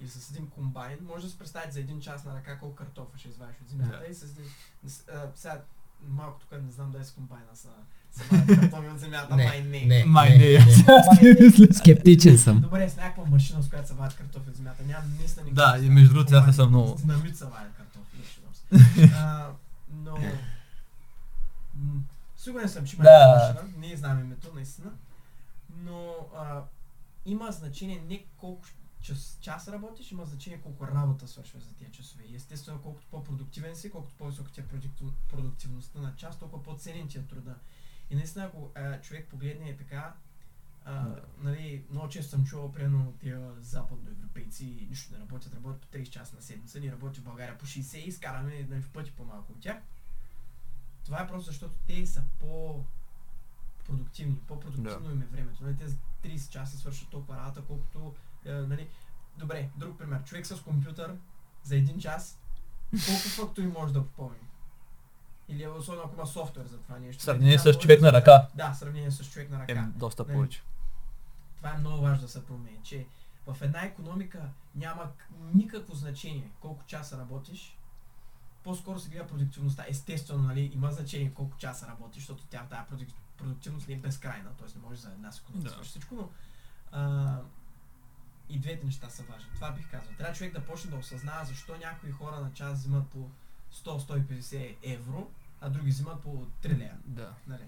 или с един комбайн, може да се представите за един час на ръка колко картофа ще извадиш от земята Да. и с един... а, сега, малко тук не знам дали с комбайна са, <laughs> картофи от земята, май не. Май не, <laughs> Скептичен съм. Добре, с някаква машина, с която се вадят картофи от земята. Нямам наистина никакво Да, и между другото, тях не комбайн. много. С динамит се вадят картофи. не <laughs> Но... Сигурен съм, че има Да. машина. Не знам името, наистина. Но а, има значение не колко час, час работиш, има значение колко работа свършваш за тия часове. И естествено, колкото по-продуктивен си, колкото по-висока ти е продуктив- продуктивността на час, толкова по-ценен ти е труда. И наистина, ако а, човек погледне е така, а, Да. нали, много често съм чувал, примерно, тия западноевропейци нищо не работят, работят по 30 часа на седмица, ние работим в България по 60 и изкараме нали, в пъти по-малко от тях. Това е просто защото те са по продуктивни, по-продуктивно им е времето. Нали, те за 30 часа свършат толкова работа, колкото, е, нали, добре, друг пример, човек с компютър за един час, колко фактори може да попълни? Или особено ако има софтуер за това нещо. Сравнение Тя с човек на ръка. Да, сравнение с човек на ръка. Е, доста Нали, повече. това е много важно да се промени, че в една економика няма никакво значение колко часа работиш. По-скоро се гледа продуктивността. Естествено, нали, има значение колко часа работиш, защото тя тази продук- продуктивност не е безкрайна, т.е. не може за една секунда да Да. свършиш всичко, но а, и двете неща са важни. Това бих казал. Трябва човек да почне да осъзнава защо някои хора на час взимат по 100-150 евро, а други взимат по 3 лея. Да. Нали?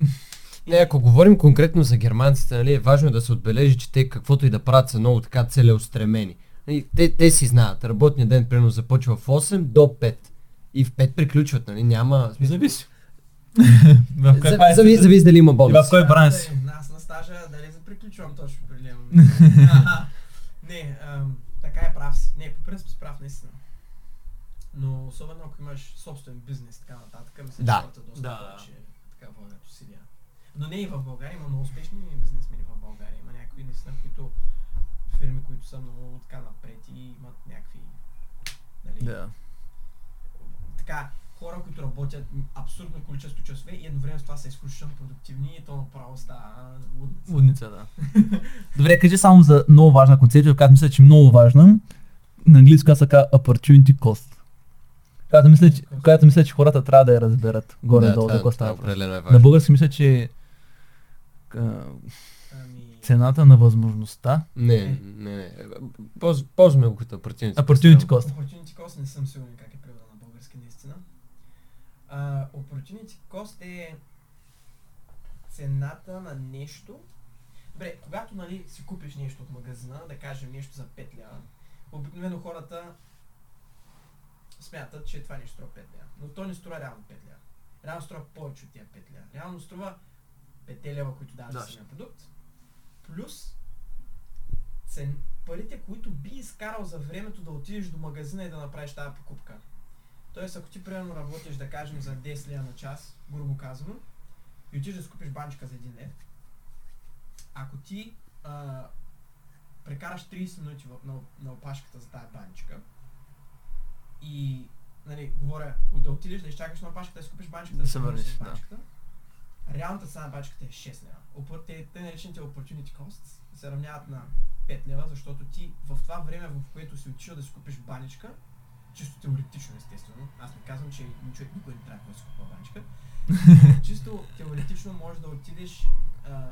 <laughs> Не, ако говорим конкретно за германците, нали, е важно да се отбележи, че те каквото и да правят са много така целеустремени. Нали, те, те си знаят, работният ден примерно започва в 8 до 5. И в 5 приключват, нали, няма... смисъл- Зависи. <laughs> в Зависи, зависи дали има И бонус. в кой бранш Аз на стажа дали за приключвам точно определено. <laughs> не, ам, така е прав си. Не, по принцип си прав наистина. Но особено ако имаш собствен бизнес, така нататък, мисля, Да. че доста Да. повече така влагат усилия. Но не и в България, има много успешни бизнесмени в България. Има някои наистина, които фирми, които са много така напред и имат някакви нали, Да. така, хора, които работят абсурдно количество часове и едновременно с това са изключително продуктивни и то направо става лудница. Лудница, да. <laughs> Добре, кажи само за много важна концепция, която мисля, че е много важна. На английски казва така opportunity cost. Която мисля, че, която мисля, че хората трябва да я разберат горе-долу, да, какво това става. въпрос. определено е На български мисля, че Ами, цената на възможността. Не, не, не. Полз- Ползваме го като opportunity. Opportunity cost. Opportunity cost не съм сигурен как е преведен на български наистина. А, opportunity cost е цената на нещо. Добре, когато нали, си купиш нещо от магазина, да кажем нещо за 5 лева, обикновено хората смятат, че това нещо струва 5 лева. Но то не струва реално 5 лева. Реално струва повече от тия 5 лева. Реално струва 5 лева, които даваш за Да. самия продукт, плюс цен, парите, които би изкарал за времето да отидеш до магазина и да направиш тази покупка. Тоест, ако ти примерно работиш, да кажем, за 10 лева на час, грубо казано, и отидеш да си купиш банчка за 1 лев, ако ти а, прекараш 30 минути в, на, на опашката за тази банчка и нали, говоря, да отидеш да изчакаш на опашката да си купиш банчката, Да се върнеш да. банчката, реалната цена на банчката е 6 лева. Те, те наречените opportunity costs се равняват на 5 лева, защото ти в това време, в което си отишъл да си купиш баничка, чисто теоретично естествено, аз не казвам, че човек никой не трябва да си купува баничка, <laughs> чисто теоретично може да отидеш, а,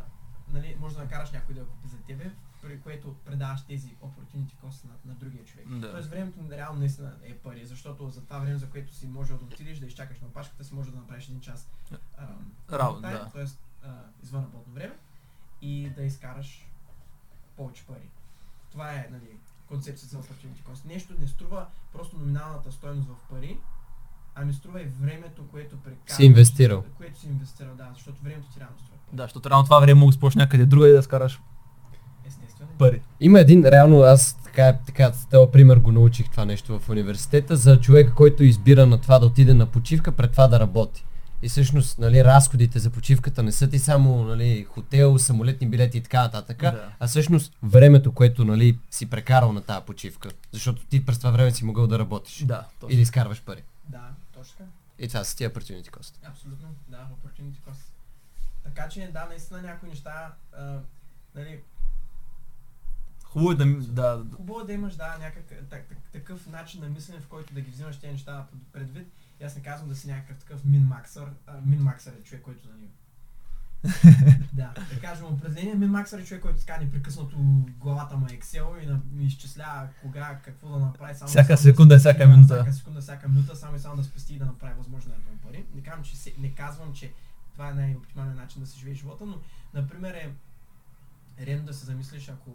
нали, може да накараш някой да я купи за тебе, при което предаваш тези opportunity costs на, на другия човек. Да. Тоест времето реално наистина е пари, защото за това време, за което си можел да отидеш да изчакаш на опашката, си може да направиш един час Работа, да. А, извън работно време и да изкараш повече пари. Това е нали, концепцията за opportunity cost. Нещо не струва просто номиналната стойност в пари, ами струва и времето, което прекараш. Си инвестирал. Което си инвестирал, да, защото времето ти реално струва. Да, защото реално това време мога да спочне някъде друга и да скараш Естествено. пари. Има един, реално, аз така, така, с този пример го научих това нещо в университета, за човека, който избира на това да отиде на почивка, пред това да работи. И всъщност, нали, разходите за почивката не са ти само, нали, хотел, самолетни билети и така нататък, Да. а всъщност времето, което, нали, си прекарал на тази почивка. Защото ти през това време си могъл да работиш. Да, точно. Или изкарваш пари. Да, точно. И това са тия opportunity cost. Абсолютно, да, opportunity cost. Така че, да, наистина някои неща, а, нали, Хубаво е да, да, хубаво е да имаш, да, някак, так, так, такъв начин на мислене, в който да ги взимаш тези неща предвид. И аз не казвам да си някакъв такъв а, min-maxer е човек, който, нали, <laughs> да, да кажем определение, min-maxer е човек, който така непрекъснато главата му е Excel и, на, и изчислява кога, какво да направи. Само, Всяка само секунда, да всяка спести, да, минута. Всяка секунда, всяка минута, само и само да спести и да направи възможно едно пари. Не казвам, че, се- не казвам, че това е най-оптималният начин да се живее живота, но, например, е редно да се замислиш, ако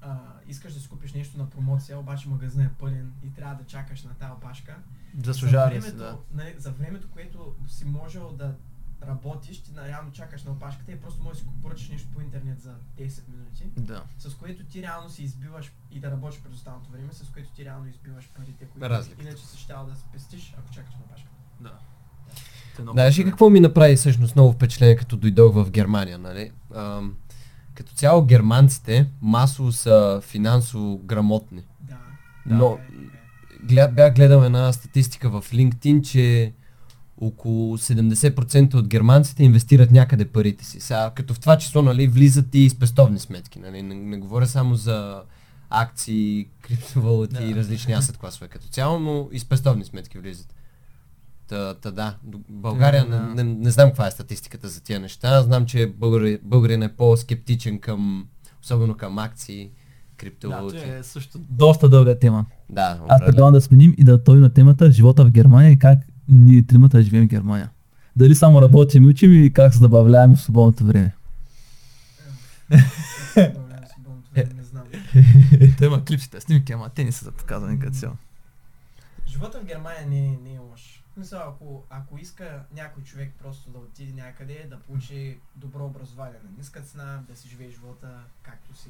а, искаш да си купиш нещо на промоция, обаче магазинът е пълен и трябва да чакаш на тази опашка. Заслужава за да времето, да. нали, за времето, което си можел да работиш, ти на- реално чакаш на опашката и просто можеш да си поръчаш нещо по интернет за 10 минути, Да. с което ти реално си избиваш и да работиш през останалото време, с което ти реално избиваш парите, които Разликата. иначе си щял да спестиш, ако чакаш на опашката. Да. Знаеш ли какво ми направи всъщност много впечатление, като дойдох в Германия, нали? Ам, като цяло германците масово са финансово грамотни. Да. Но така е. Гля, бях гледал една статистика в LinkedIn, че около 70% от германците инвестират някъде парите си. Сега, като в това число нали, влизат и спестовни сметки. Нали? Не, не говоря само за акции, криптовалути Да. и различни асет класове като цяло, но и спестовни сметки влизат. Та, та да, България, Да. не, не, не знам каква е статистиката за тия неща. Знам, че българи, българин е по-скептичен към, особено към акции, Да, криптовалути. това е също доста дълга тема. Да, Аз предлагам да сменим и да той на темата живота в Германия и как ние тримата живеем в Германия. Дали само работим и учим и как се забавляваме в свободното време. Знам. <laughs> Той има клипсите, снимки, ама те не са показани като цяло. Живота в Германия не, е- не е лош. Мисля, ако, ако иска някой човек просто да отиде някъде, да получи добро образование на ниска цена, да си живее живота както си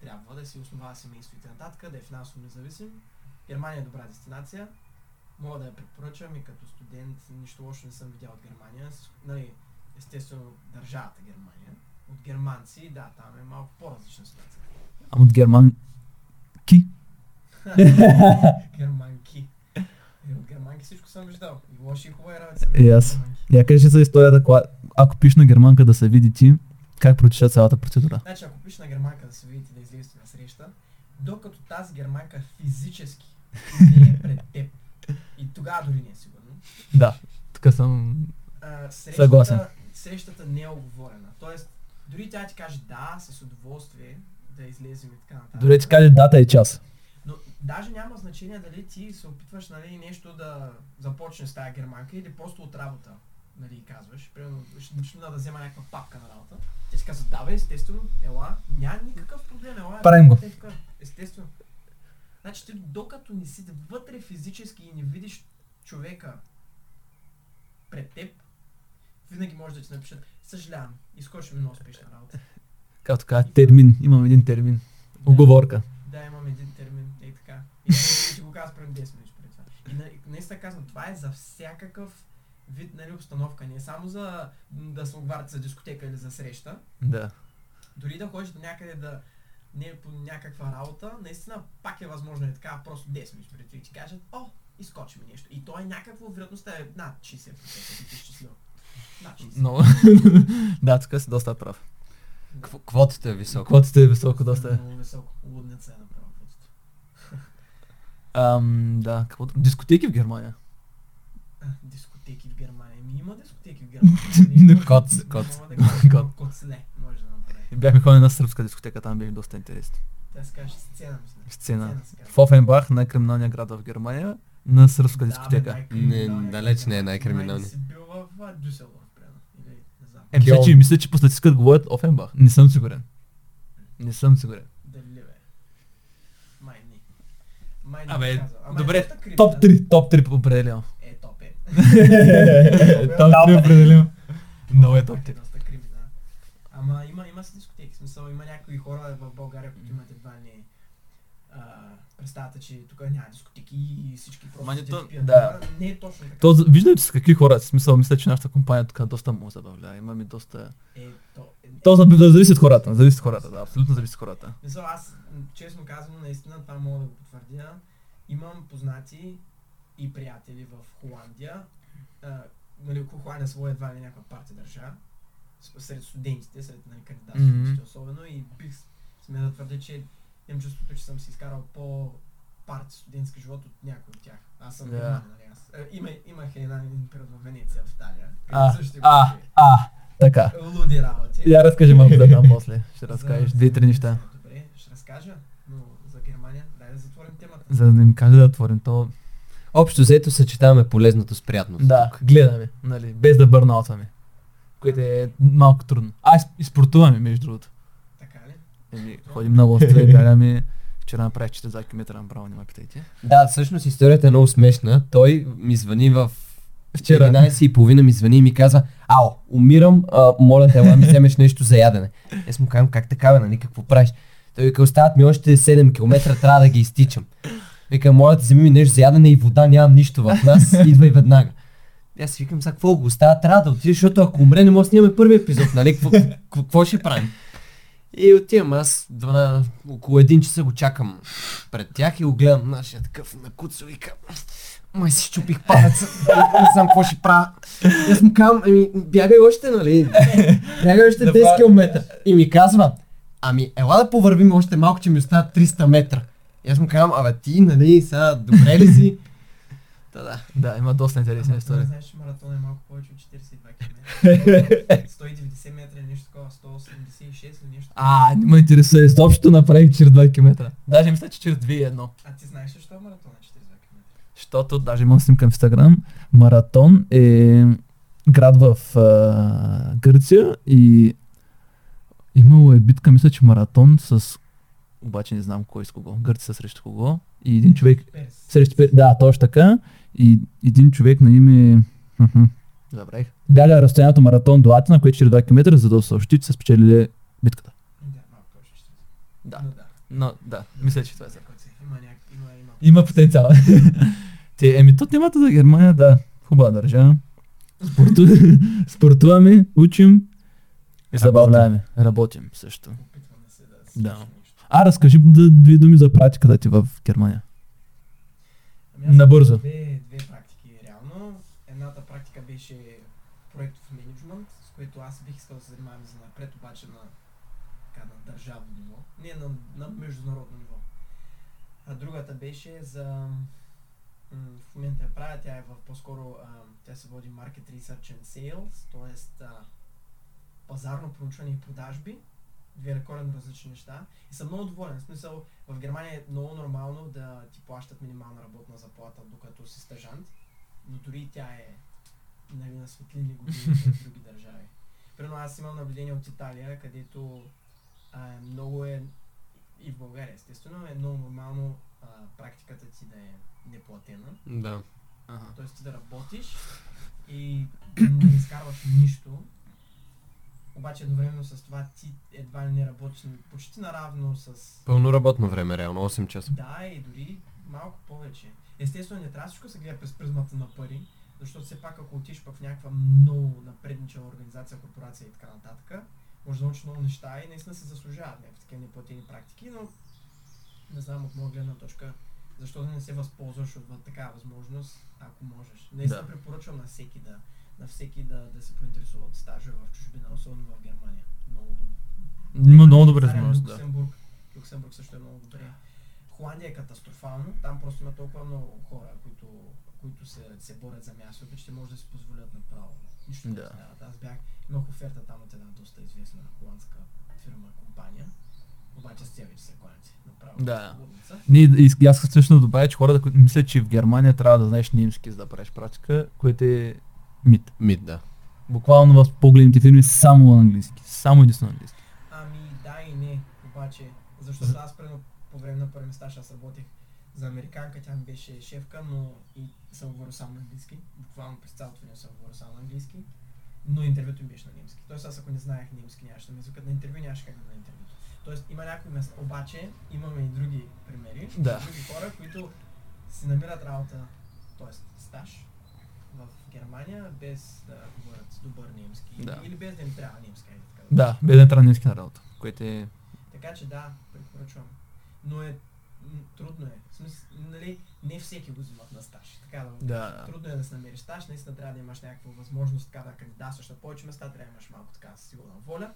трябва, да си основава семейство и т.н., да е финансово независим, Германия е добра дестинация. Мога да я препоръчам и като студент, нищо лошо не съм видял от Германия. Нали, естествено, държавата Германия. От германци, да, там е малко по-различна ситуация. Ама от герман... Ки? Германки. <laughs> И от германки всичко съм виждал. И лоши и хубави работи съм И виждал от германки. Я кажи за историята, кога, ако пиш на германка да се види ти, как протича цялата процедура. Значи, ако пиш на германка да се излезете на среща, докато тази германка физически не е пред теб, и тогава дори не е сигурно, Да, тук съм... а, срещата, Съгласен. срещата не е оговорена. Тоест, дори тя ти каже да, с удоволствие да излезем и така нататък. Дори ти каже дата и час. Но даже няма значение дали ти се опитваш нали, нещо да започне с тази германка или просто от работа. Нали, казваш, примерно, ще да взема някаква папка на работа. Те си казват, да бе, естествено, ела, няма никакъв проблем, ела. Правим го. е така, Естествено. Значи ти докато не си вътре физически и не видиш човека пред теб, винаги може да ти напишат, съжалявам, изкочи ми много успешна работа. Както казва, термин. Имам един термин. Оговорка. Да, имам един термин, ей така. И ще го казвам преди 10 минути преди това. И на- наистина казвам, това е за всякакъв вид нали, обстановка, не е само за да се оговаряте за дискотека или за среща. Да. Дори да ходиш до някъде да не е по някаква работа, наистина пак е възможно е така, просто 10 минути преди и ти кажат, о, изкочи ми нещо. И то е някаква вероятността е над 60%, ако ти изчислил. Над 60%. Но... <laughs> да, тук си доста прав. Кво- Квотата е висока. Квотите е високо доста. е. Много високо. Лудница е направо. просто. Ам, да, какво... Дискотеки в Германия. А, Дискотеки в Германия. Ми има дискотеки в <laughs> Германия. Да кажа, Кот. Коцле <laughs> може да направи. Бяхме ходили на сръбска дискотека, там бяха доста интересни. Тя се сцена, мисля. Сцена. В Офенбах, най-криминалният град в Германия, на сръбска дискотека. Не, далеч не е. Май си бил в Дюселдорф, не. Е, мисля, че, мисля, че по статистиката говорят Офенбах. Не съм сигурен. Не съм сигурен. Дали бе? Май не. Май не Абе, добре, топ да. 3, топ 3 определено. Е, е. Топ 3 определено. Много е топ Пак 3. Доста крип, да. Ама има, има си дискотеки. Смисъл, има някои хора в България, които имат едва ли не представата, че тук няма дискотеки и всички просто то- пият да. Не е точно така. То, виждате с какви хора, смисъл, мисля, че нашата компания тук доста му забавлява. Имаме доста... Е, то, е, То за- да зависи от хората, зависи от хората, да, абсолютно зависи от хората. Мисъл, аз, честно казвам, наистина това мога да го потвърдя. Имам познати и приятели в Холандия. А, нали, Холандия своя едва ли някаква партия държа. Сред студентите, сред нали, кандидатите Мгм. особено. И бих сме да твърдя, че имам чувството, че съм си изкарал по парти студентски живот от някой от тях. Аз съм Да. yeah. нали, аз. Е, Има, имах един период в Венеция, в Италия. А, също а, а, така. Луди работи. Я разкажи малко за там <laughs> после. Ще разкажеш две-три неща. Добре, ще разкажа, но за Германия, дай да затворим темата. За да им кажа да отворим то. Общо взето съчетаваме полезното с приятното. Да, тук. гледаме, нали, без да бърнаутваме. Което е малко трудно. А, и с- и спортуваме, между другото. Така ли? Еми, ходим на лостове, бягаме. Вчера направих 42 км направо, не ме питайте. Да, всъщност историята е много смешна. Той ми звъни в Вчера. 11 и половина ми звъни и ми казва, ао, умирам, а, моля те, ела ми вземеш нещо за ядене. Аз му казвам, как така бе, нали, какво правиш? Той вика, остават ми още 7 км, трябва да ги изтичам. Вика, моля те, вземи ми нещо за ядене и вода, нямам нищо в нас, <laughs> идвай веднага. И аз си викам, сега какво го остава, трябва да отидеш, защото ако умре, не може да снимаме първи епизод, нали, какво, ще правим? И отивам аз, два, около един часа го чакам пред тях и го гледам, нашия такъв накуцо и викам, май си щупих палеца, не знам какво ще правя. И аз му казвам, ами бягай още, нали, бягай още 10 км. И ми казва, ами ела да повървим още малко, че ми остават 300 метра. И аз му казвам, абе ти, нали, сега добре ли си? <laughs> Та да. Да, има доста интересна Ама история. той знаеш, че маратон е малко повече от 42 км. <laughs> 190 метра или нещо такова, 186 или нещо. А, не ме интересува, изобщо направих 42 км. Даже мисля, че 42 А ти знаеш ли, що е маратон е 42 км? Защото даже имам снимка в Инстаграм. Маратон е град в а, Гърция и имало е битка, мисля, че маратон с... Обаче не знам кой с кого. Гърция срещу кого. И един човек... Перс. Срещу... Пе- Да, точно така. И един човек на име... Забравих. Бяга разстоянието маратон до Атина, което е 42 км, за да съобщи, че са спечелили битката. Да. Да. Но да. Но, да, мисля, че това е. Който Има има, има. <laughs> Има потенциал. Те, еми, то темата за Германия, да, хубава държава. Спорту... <laughs> Спортуваме, учим и забавляваме. Работим също. Опитваме се да Да. А, разкажи две думи за практиката ти в Германия. Ами Набързо. Две, две практики реално. Едната практика беше проектов менеджмент, с което аз бих искал да се занимавам за напред, обаче на, така, на държавно ниво, не на, на международно ниво. А другата беше за... м, в момента я правя, тя е в по-скоро, а, тя се води Market Research and Sales, т.е. пазарно проучване и продажби, две коренно различни неща. И съм много доволен. В смисъл, в Германия е много нормално да ти плащат минимална работна заплата, докато си стажант, но дори и тя е нали, на светлини години в <laughs> други държави. Примерно аз имам наблюдение от Италия, където а, много е, и в България естествено, е много нормално а, практиката ти да е неплатена. Да. Т.е. ти да работиш и не изкарваш нищо, обаче едновременно с това ти едва ли не работиш почти наравно с Пълно работно време, реално, 8 часа. да, и дори малко повече. Естествено, не трябва всичко се гледа през призмата на пари, защото все пак ако отиш пък в някаква много напредничава организация, корпорация и така нататък, може да научиш много неща и наистина се заслужават някакви такива неплатени практики, но не знам от моя гледна точка защо да не се възползваш от такава възможност, ако можеш. Наистина Да. препоръчвам на всеки да, на всеки да, да се поинтересува от стажа в чужбина, особено в Германия. Много добре. Има много добре Швейцария, възможност, да. Люксембург. Люксембург също е много добре. Холандия е катастрофално. Там просто има толкова много хора, които, които се, се борят за мястото, че може да си позволят направо. Нищо Да. не знаят. Аз бях, имах оферта там от една доста известна холандска фирма, компания. Обаче с тя вече се кланяте. Направо. Да. Ние, аз също да добавя, че хората, които мислят, че в Германия трябва да знаеш немски, за да правиш практика, което е мит. Мид, да. Буквално в по-големите фирми само английски. Само единствено английски. Ами да и не, обаче, защото аз предно по време на първи стаж аз работех за американка, тя ми беше шефка, но и съм говорил само на английски. Буквално през цялото време съм говорил само на английски. Но интервюто ми беше на немски. Тоест аз ако не знаех немски, нямаше да ме извикат на интервю, нямаше как да на интервюто. Тоест има някои места, обаче имаме и други примери, Да. други хора, които си намират работа, т.е. стаж Германия, без да говорят добър немски Да. или без да им трябва немски. айде така Да, беден трябва немски на работа, което е... Така че да, препоръчвам. Но е трудно е. В смисъл, нали, не всеки го взимат на стаж. Така да, Да, да. Трудно е да се намериш стаж, наистина трябва да имаш някаква възможност така да кандидатстваш на повече места, трябва да имаш малко така сигурна воля,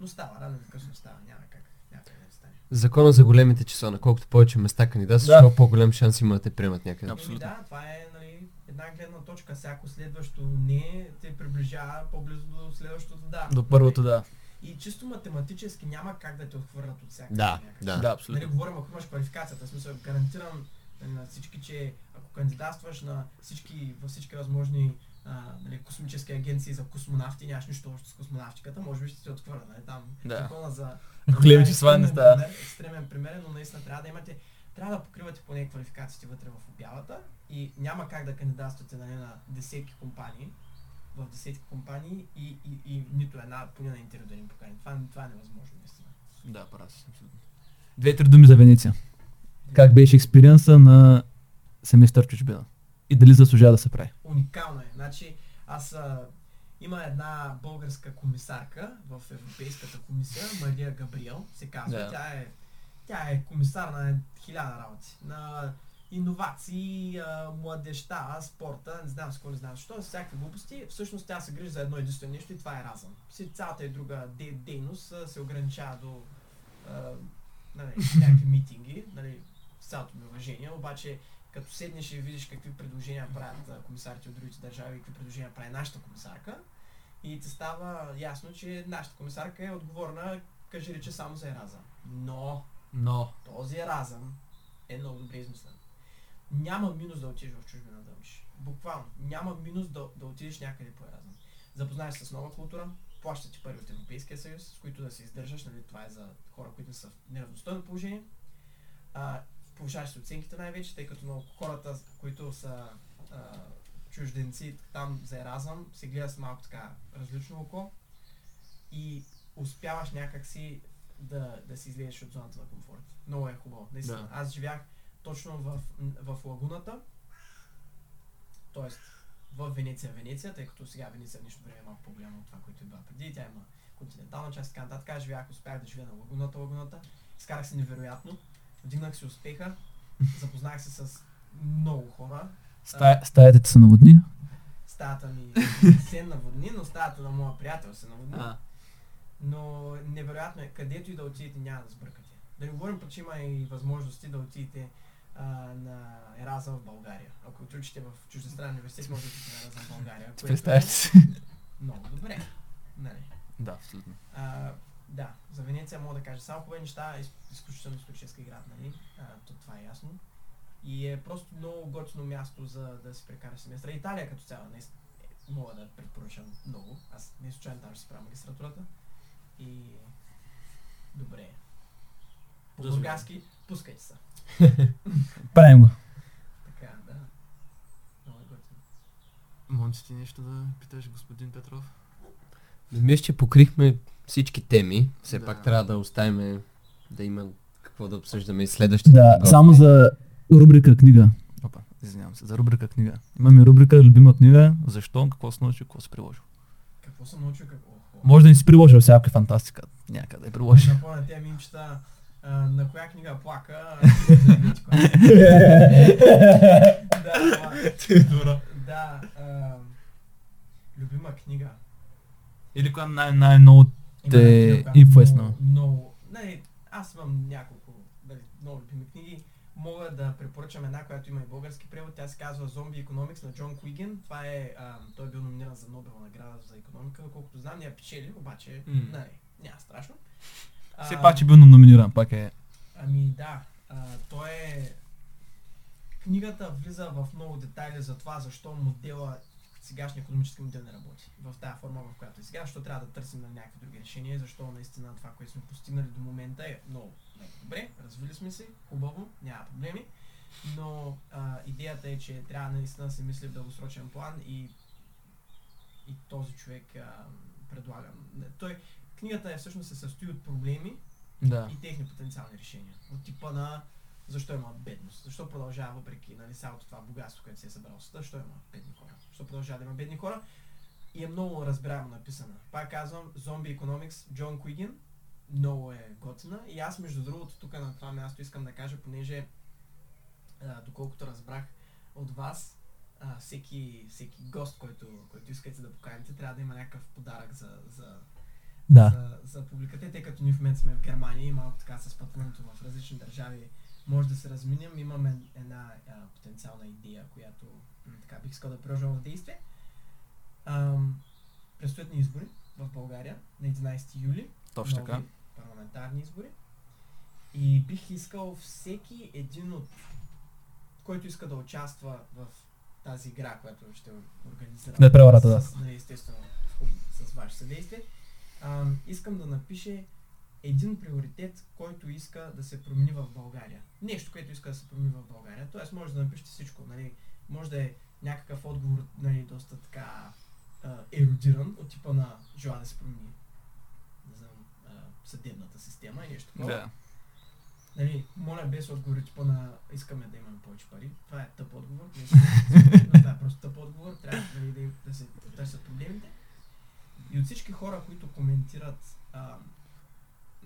но става, рано или късно става, няма как, как да стане. Закона за големите числа, на колкото повече места кандидатстваш, Да. толкова по-голям шанс има да те приемат някъде. Абсолютно. Да, това е нали, една гледна точка, всяко следващо не те приближава по-близо до следващото да. До първото да. И чисто математически няма как да те отхвърлят от всяка Да, да. Да, Нали, абсолютно. говорим, ако имаш квалификацията, в смисъл, гарантирам нали, на всички, че ако кандидатстваш на всички, във всички възможни а, нали, космически агенции за космонавти, нямаш нищо общо с космонавтиката, може би ще се отхвърля, нали, там Да. закона за... <laughs> Големи числа не става. Екстремен пример, но наистина трябва да имате, трябва да покривате поне квалификациите вътре в обявата и няма как да кандидатствате нали, на десетки компании, в десетки компании и, и, и нито една поне на интервю да ни покани. Това, това е невъзможно, наистина. Да, прав си, абсолютно. Две-три думи за Венеция. Как беше експириенса на семестър чужбина? И дали заслужава да се прави? Уникално е. Значи, аз а, има една българска комисарка в Европейската комисия, Мария Габриел, се казва. Да. Тя, е, тя е комисар на хиляда работи. На иновации, младеща, спорта, не знам с какво не знам защо, с всякакви глупости. Всъщност тя се грижи за едно единствено нещо и това е разъм. Си цялата и друга де, дейност се ограничава до а, нали, някакви митинги, нали, с цялото ми уважение, обаче като седнеш и видиш какви предложения правят комисарите от другите държави и какви предложения прави нашата комисарка, и ти става ясно, че нашата комисарка е отговорна, кажи рече, само за еразъм. Но Но, този еразъм е много добре измислен. Няма минус да отидеш в чужбина да учиш. Буквално. Няма минус да, да отидеш някъде по еразъм. Запознаеш се с нова култура, плащат ти пари от Европейския съюз, с които да се издържаш, нали, това е за хора, които са в неравностойно положение. А, повишаваш си оценките най-вече, тъй като много хората, които са а, чужденци там за еразъм, се гледат с малко така различно око и успяваш някакси да, да си излезеш от зоната на комфорт. Много е хубаво. Наистина. Да. Аз живях точно в, в лагуната, т.е. в Венеция, Венеция, тъй като сега Венеция днешно време е малко по-голяма от това, което е била преди. Тя има континентална част така нататък. Аз живях, успях да живея на лагуната, лагуната. Изкарах се невероятно. Вдигнах си успеха. Запознах се с много хора. стая, стаята ти са наводни? Стаята ми се наводни, но стаята на моя приятел се наводни. А, Но невероятно е, където и да отидете, няма да сбъркате. Да не говорим, че има и възможности да отидете а, на Еразъм в България. Ако учите в чуждестранен университет, може да отидете на Еразъм в България. което представяш е си. Много добре. Нали. Да, абсолютно. А, да, за Венеция мога да кажа само хубави неща, из, изключително исторически град, нали? А, то, това е ясно. И е просто много готино място за да си прекара семестра. Италия като цяло, не, мога да препоръчам много. Аз не случайно там ще си правя магистратурата. И добре. е. Пускайте се. <laughs> Правим го. Така, да. Много е готино. Монче ти нещо да питаш, господин Петров? Мисля, че покрихме всички теми. Все Да. пак трябва да оставим да има какво да обсъждаме и следващите. Да, гости. само за рубрика книга. Опа, извинявам се, за рубрика книга. Имаме рубрика любима книга, защо, какво се научил, какво се приложил. Какво съм научил? Какво? Може да не си приложил всяка фантастика, някъде да я приложи. Напомня тези мимчета, а, на коя книга плака. <laughs> <laughs> да, това. да, а, любима книга. Или коя най- най-много Те книга, която инфлуенсна. много- нали, аз имам няколко нали, много любими книги. Мога да препоръчам една, която има и български превод. Тя се казва Zombie Economics на Джон Куиген. Това е, а, той е бил номиниран за Нобелова награда за економика, колкото знам, не я печели, обаче, М. нали, няма страшно. Все пак, че бил номиниран, пак е... Ами да, а, той е... Книгата влиза в много детайли за това, защо модела, сегашния економически модел не работи. В тази форма, в която е сега, защо трябва да търсим на някакви други решения, защо наистина това, което сме постигнали до момента е много, много добре, развили сме се, хубаво, няма проблеми, но а, идеята е, че трябва наистина да се мисли в дългосрочен план и, и този човек а, предлага. Той, книгата е всъщност се състои от проблеми, Да. и техни потенциални решения. От типа на защо има бедност, защо продължава въпреки нали, цялото това богатство, което се е събрало света, защо има бедни хора, защо продължава да има бедни хора и е много разбираемо написана. Пак казвам, Zombie Economics, Джон Куигин, много е готина и аз между другото тук на това място искам да кажа, понеже а, доколкото разбрах от вас, а, всеки, всеки гост, който, който искате да поканите, трябва да има някакъв подарък за, за, Да. за, за публиката, тъй като ние в момента сме в Германия и малко така с пътуването в различни държави може да се разминем. Имаме една а, потенциална идея, която м, така бих искал да приложа в действие. Ам, предстоят ни избори в България на 11 юли. Точно така. парламентарни избори. И бих искал всеки един от който иска да участва в тази игра, която ще организирам. Да, преварата, да. С, нали, естествено, с, с ваше съдействие. Ам, искам да напише един приоритет, който иска да се промени в България. Нещо, което иска да се промени в България. Тоест, може да напишете всичко. Нали? Може да е някакъв отговор, нали, доста така а, еродиран, от типа на желая да се промени не знам, а, съдебната система и нещо такова. Да. Нали, моля без отговор, типа на искаме да имаме повече пари. Това е тъп отговор. Не <laughs> това е просто тъп отговор. Трябва нали, да, да се търсят проблемите. И от всички хора, които коментират а,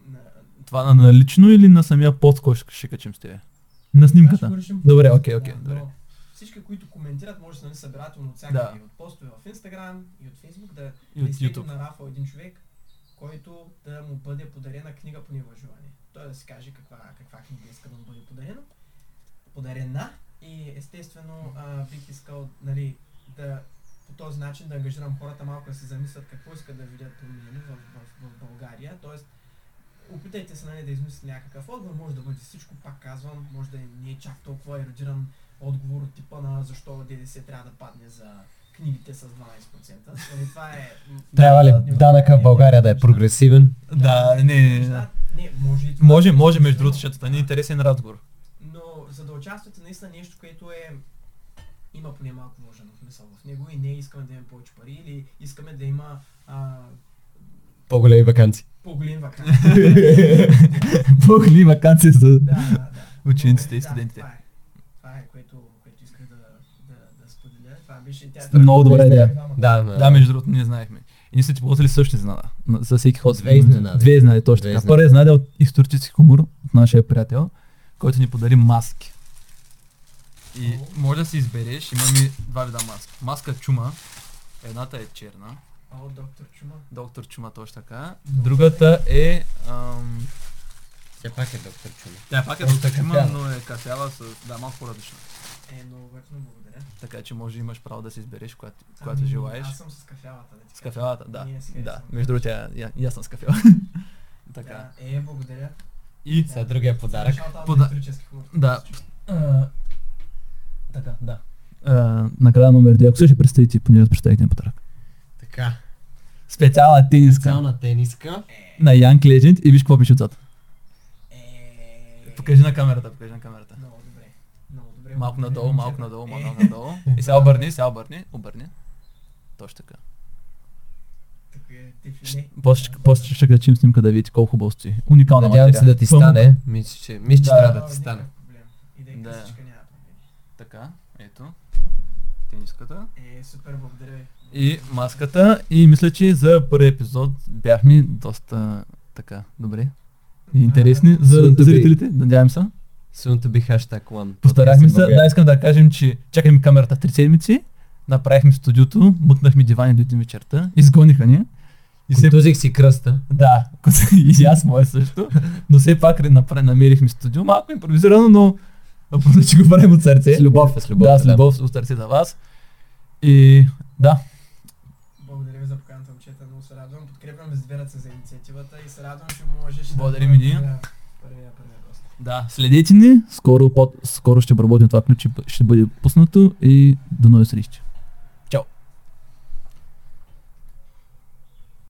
на, Това на, на лично или на самия пост, който ще, качим с тебе? На снимката. решим Добре, окей, окей, добре. но Всички, които коментират, може да са нали, събирателно от всякъде. Да. И от постове в Instagram, и от Facebook, да И от YouTube. на Рафа един човек, който да му бъде подарена книга по негово желание. Той да си каже каква, каква книга иска да му бъде подарена. Подарена и естествено а, бих искал нали, да по този начин да ангажирам хората малко да се замислят какво искат да видят промени в, в, в България. Тоест, опитайте се нали, да измислите някакъв отговор, може да бъде всичко, пак казвам, може да не е чак толкова еродиран отговор от типа на защо ДДС трябва да падне за книгите с 12%. Нали, това е... Трябва ли данъка в България да е прогресивен? Да, не, не, не. Може и това. Може, може, между другото, ще стане интересен разговор. Но за да участвате наистина нещо, което е има поне малко вложено в мисъл в него и не искаме да имаме повече пари или искаме да има а, По-големи вакансии. по-големи вакансии. <laughs> Похли вакансии за... да, да, да. Учениците и да, студентите. Това е, това е което, което исках да, да, да споделя. Това беше тя. Много добра идея. Да, Да, между другото, ние знаехме. И ние сте ти подготвили също изненада. На- За всеки ход. Две изненади. Две изненади, точно така. Първият изненада е от исторически хумор от нашия приятел, който ни подари маски. И може да си избереш, имаме два вида маски. Маска чума, едната е черна, О, доктор Чума. доктор чума точно така. Другата е... Ам... Все пак е доктор Чума. Тя пак е доктор чума, но е кафява с... Да, малко по-различна. Е, много готино, благодаря. Така че може да имаш право да си избереш, която, която Ами, желаеш. Аз съм с кафявата, да ти С кафявата, да. Да, между другото, тя- я- съм с кафява. <laughs> така. Да, е, благодаря. И Сега другия подарък. Пода-. Да. Така, да. А, накрая номер 2, ако се ще представите, поне да представите на подарък. Така. Специална тениска Специална тениска. Е, на Young Legend и виж какво пише отзад. е, Покажи на камерата, покажи на камерата. Много добре. Много добре. Малко надолу, малко надолу, Е, малко надолу. И сега обърни, сега обърни, обърни. Точно така. така е. После, ще- после ще качим снимка да видите колко хубаво стои. Уникална Надявам материя. се да ти стане. Мисля, че, мисля, че Да. трябва да ти стане. И да е Да. късичка, няма проблем. Така, ето. Тениската. Е, супер, благодаря ви. И маската. И мисля, че за първи епизод бяхме доста така добре и интересни за to be. зрителите. Надявам се. Soon to be hashtag one. Постарахме се. Да, искам да кажем, че чакахме камерата 3 седмици. Направихме студиото, мъкнахме дивани до един вечерта, изгониха ни. И все Контузих си кръста. Да, <laughs> и аз мое също. Но все пак намерихме студио. Малко импровизирано, но просто че го правим от сърце. С любов, с любов. Да, с любов от сърце за вас. И да, Благодаря ви за поканата, момчета. Много се радвам. Подкрепям ви с две ръце за инициативата и се радвам, че можеш да Благодарим бъда и ние. да, следете ни. Скоро, под, скоро ще обработим това ключ, ще ще бъде пуснато и до нови срещи.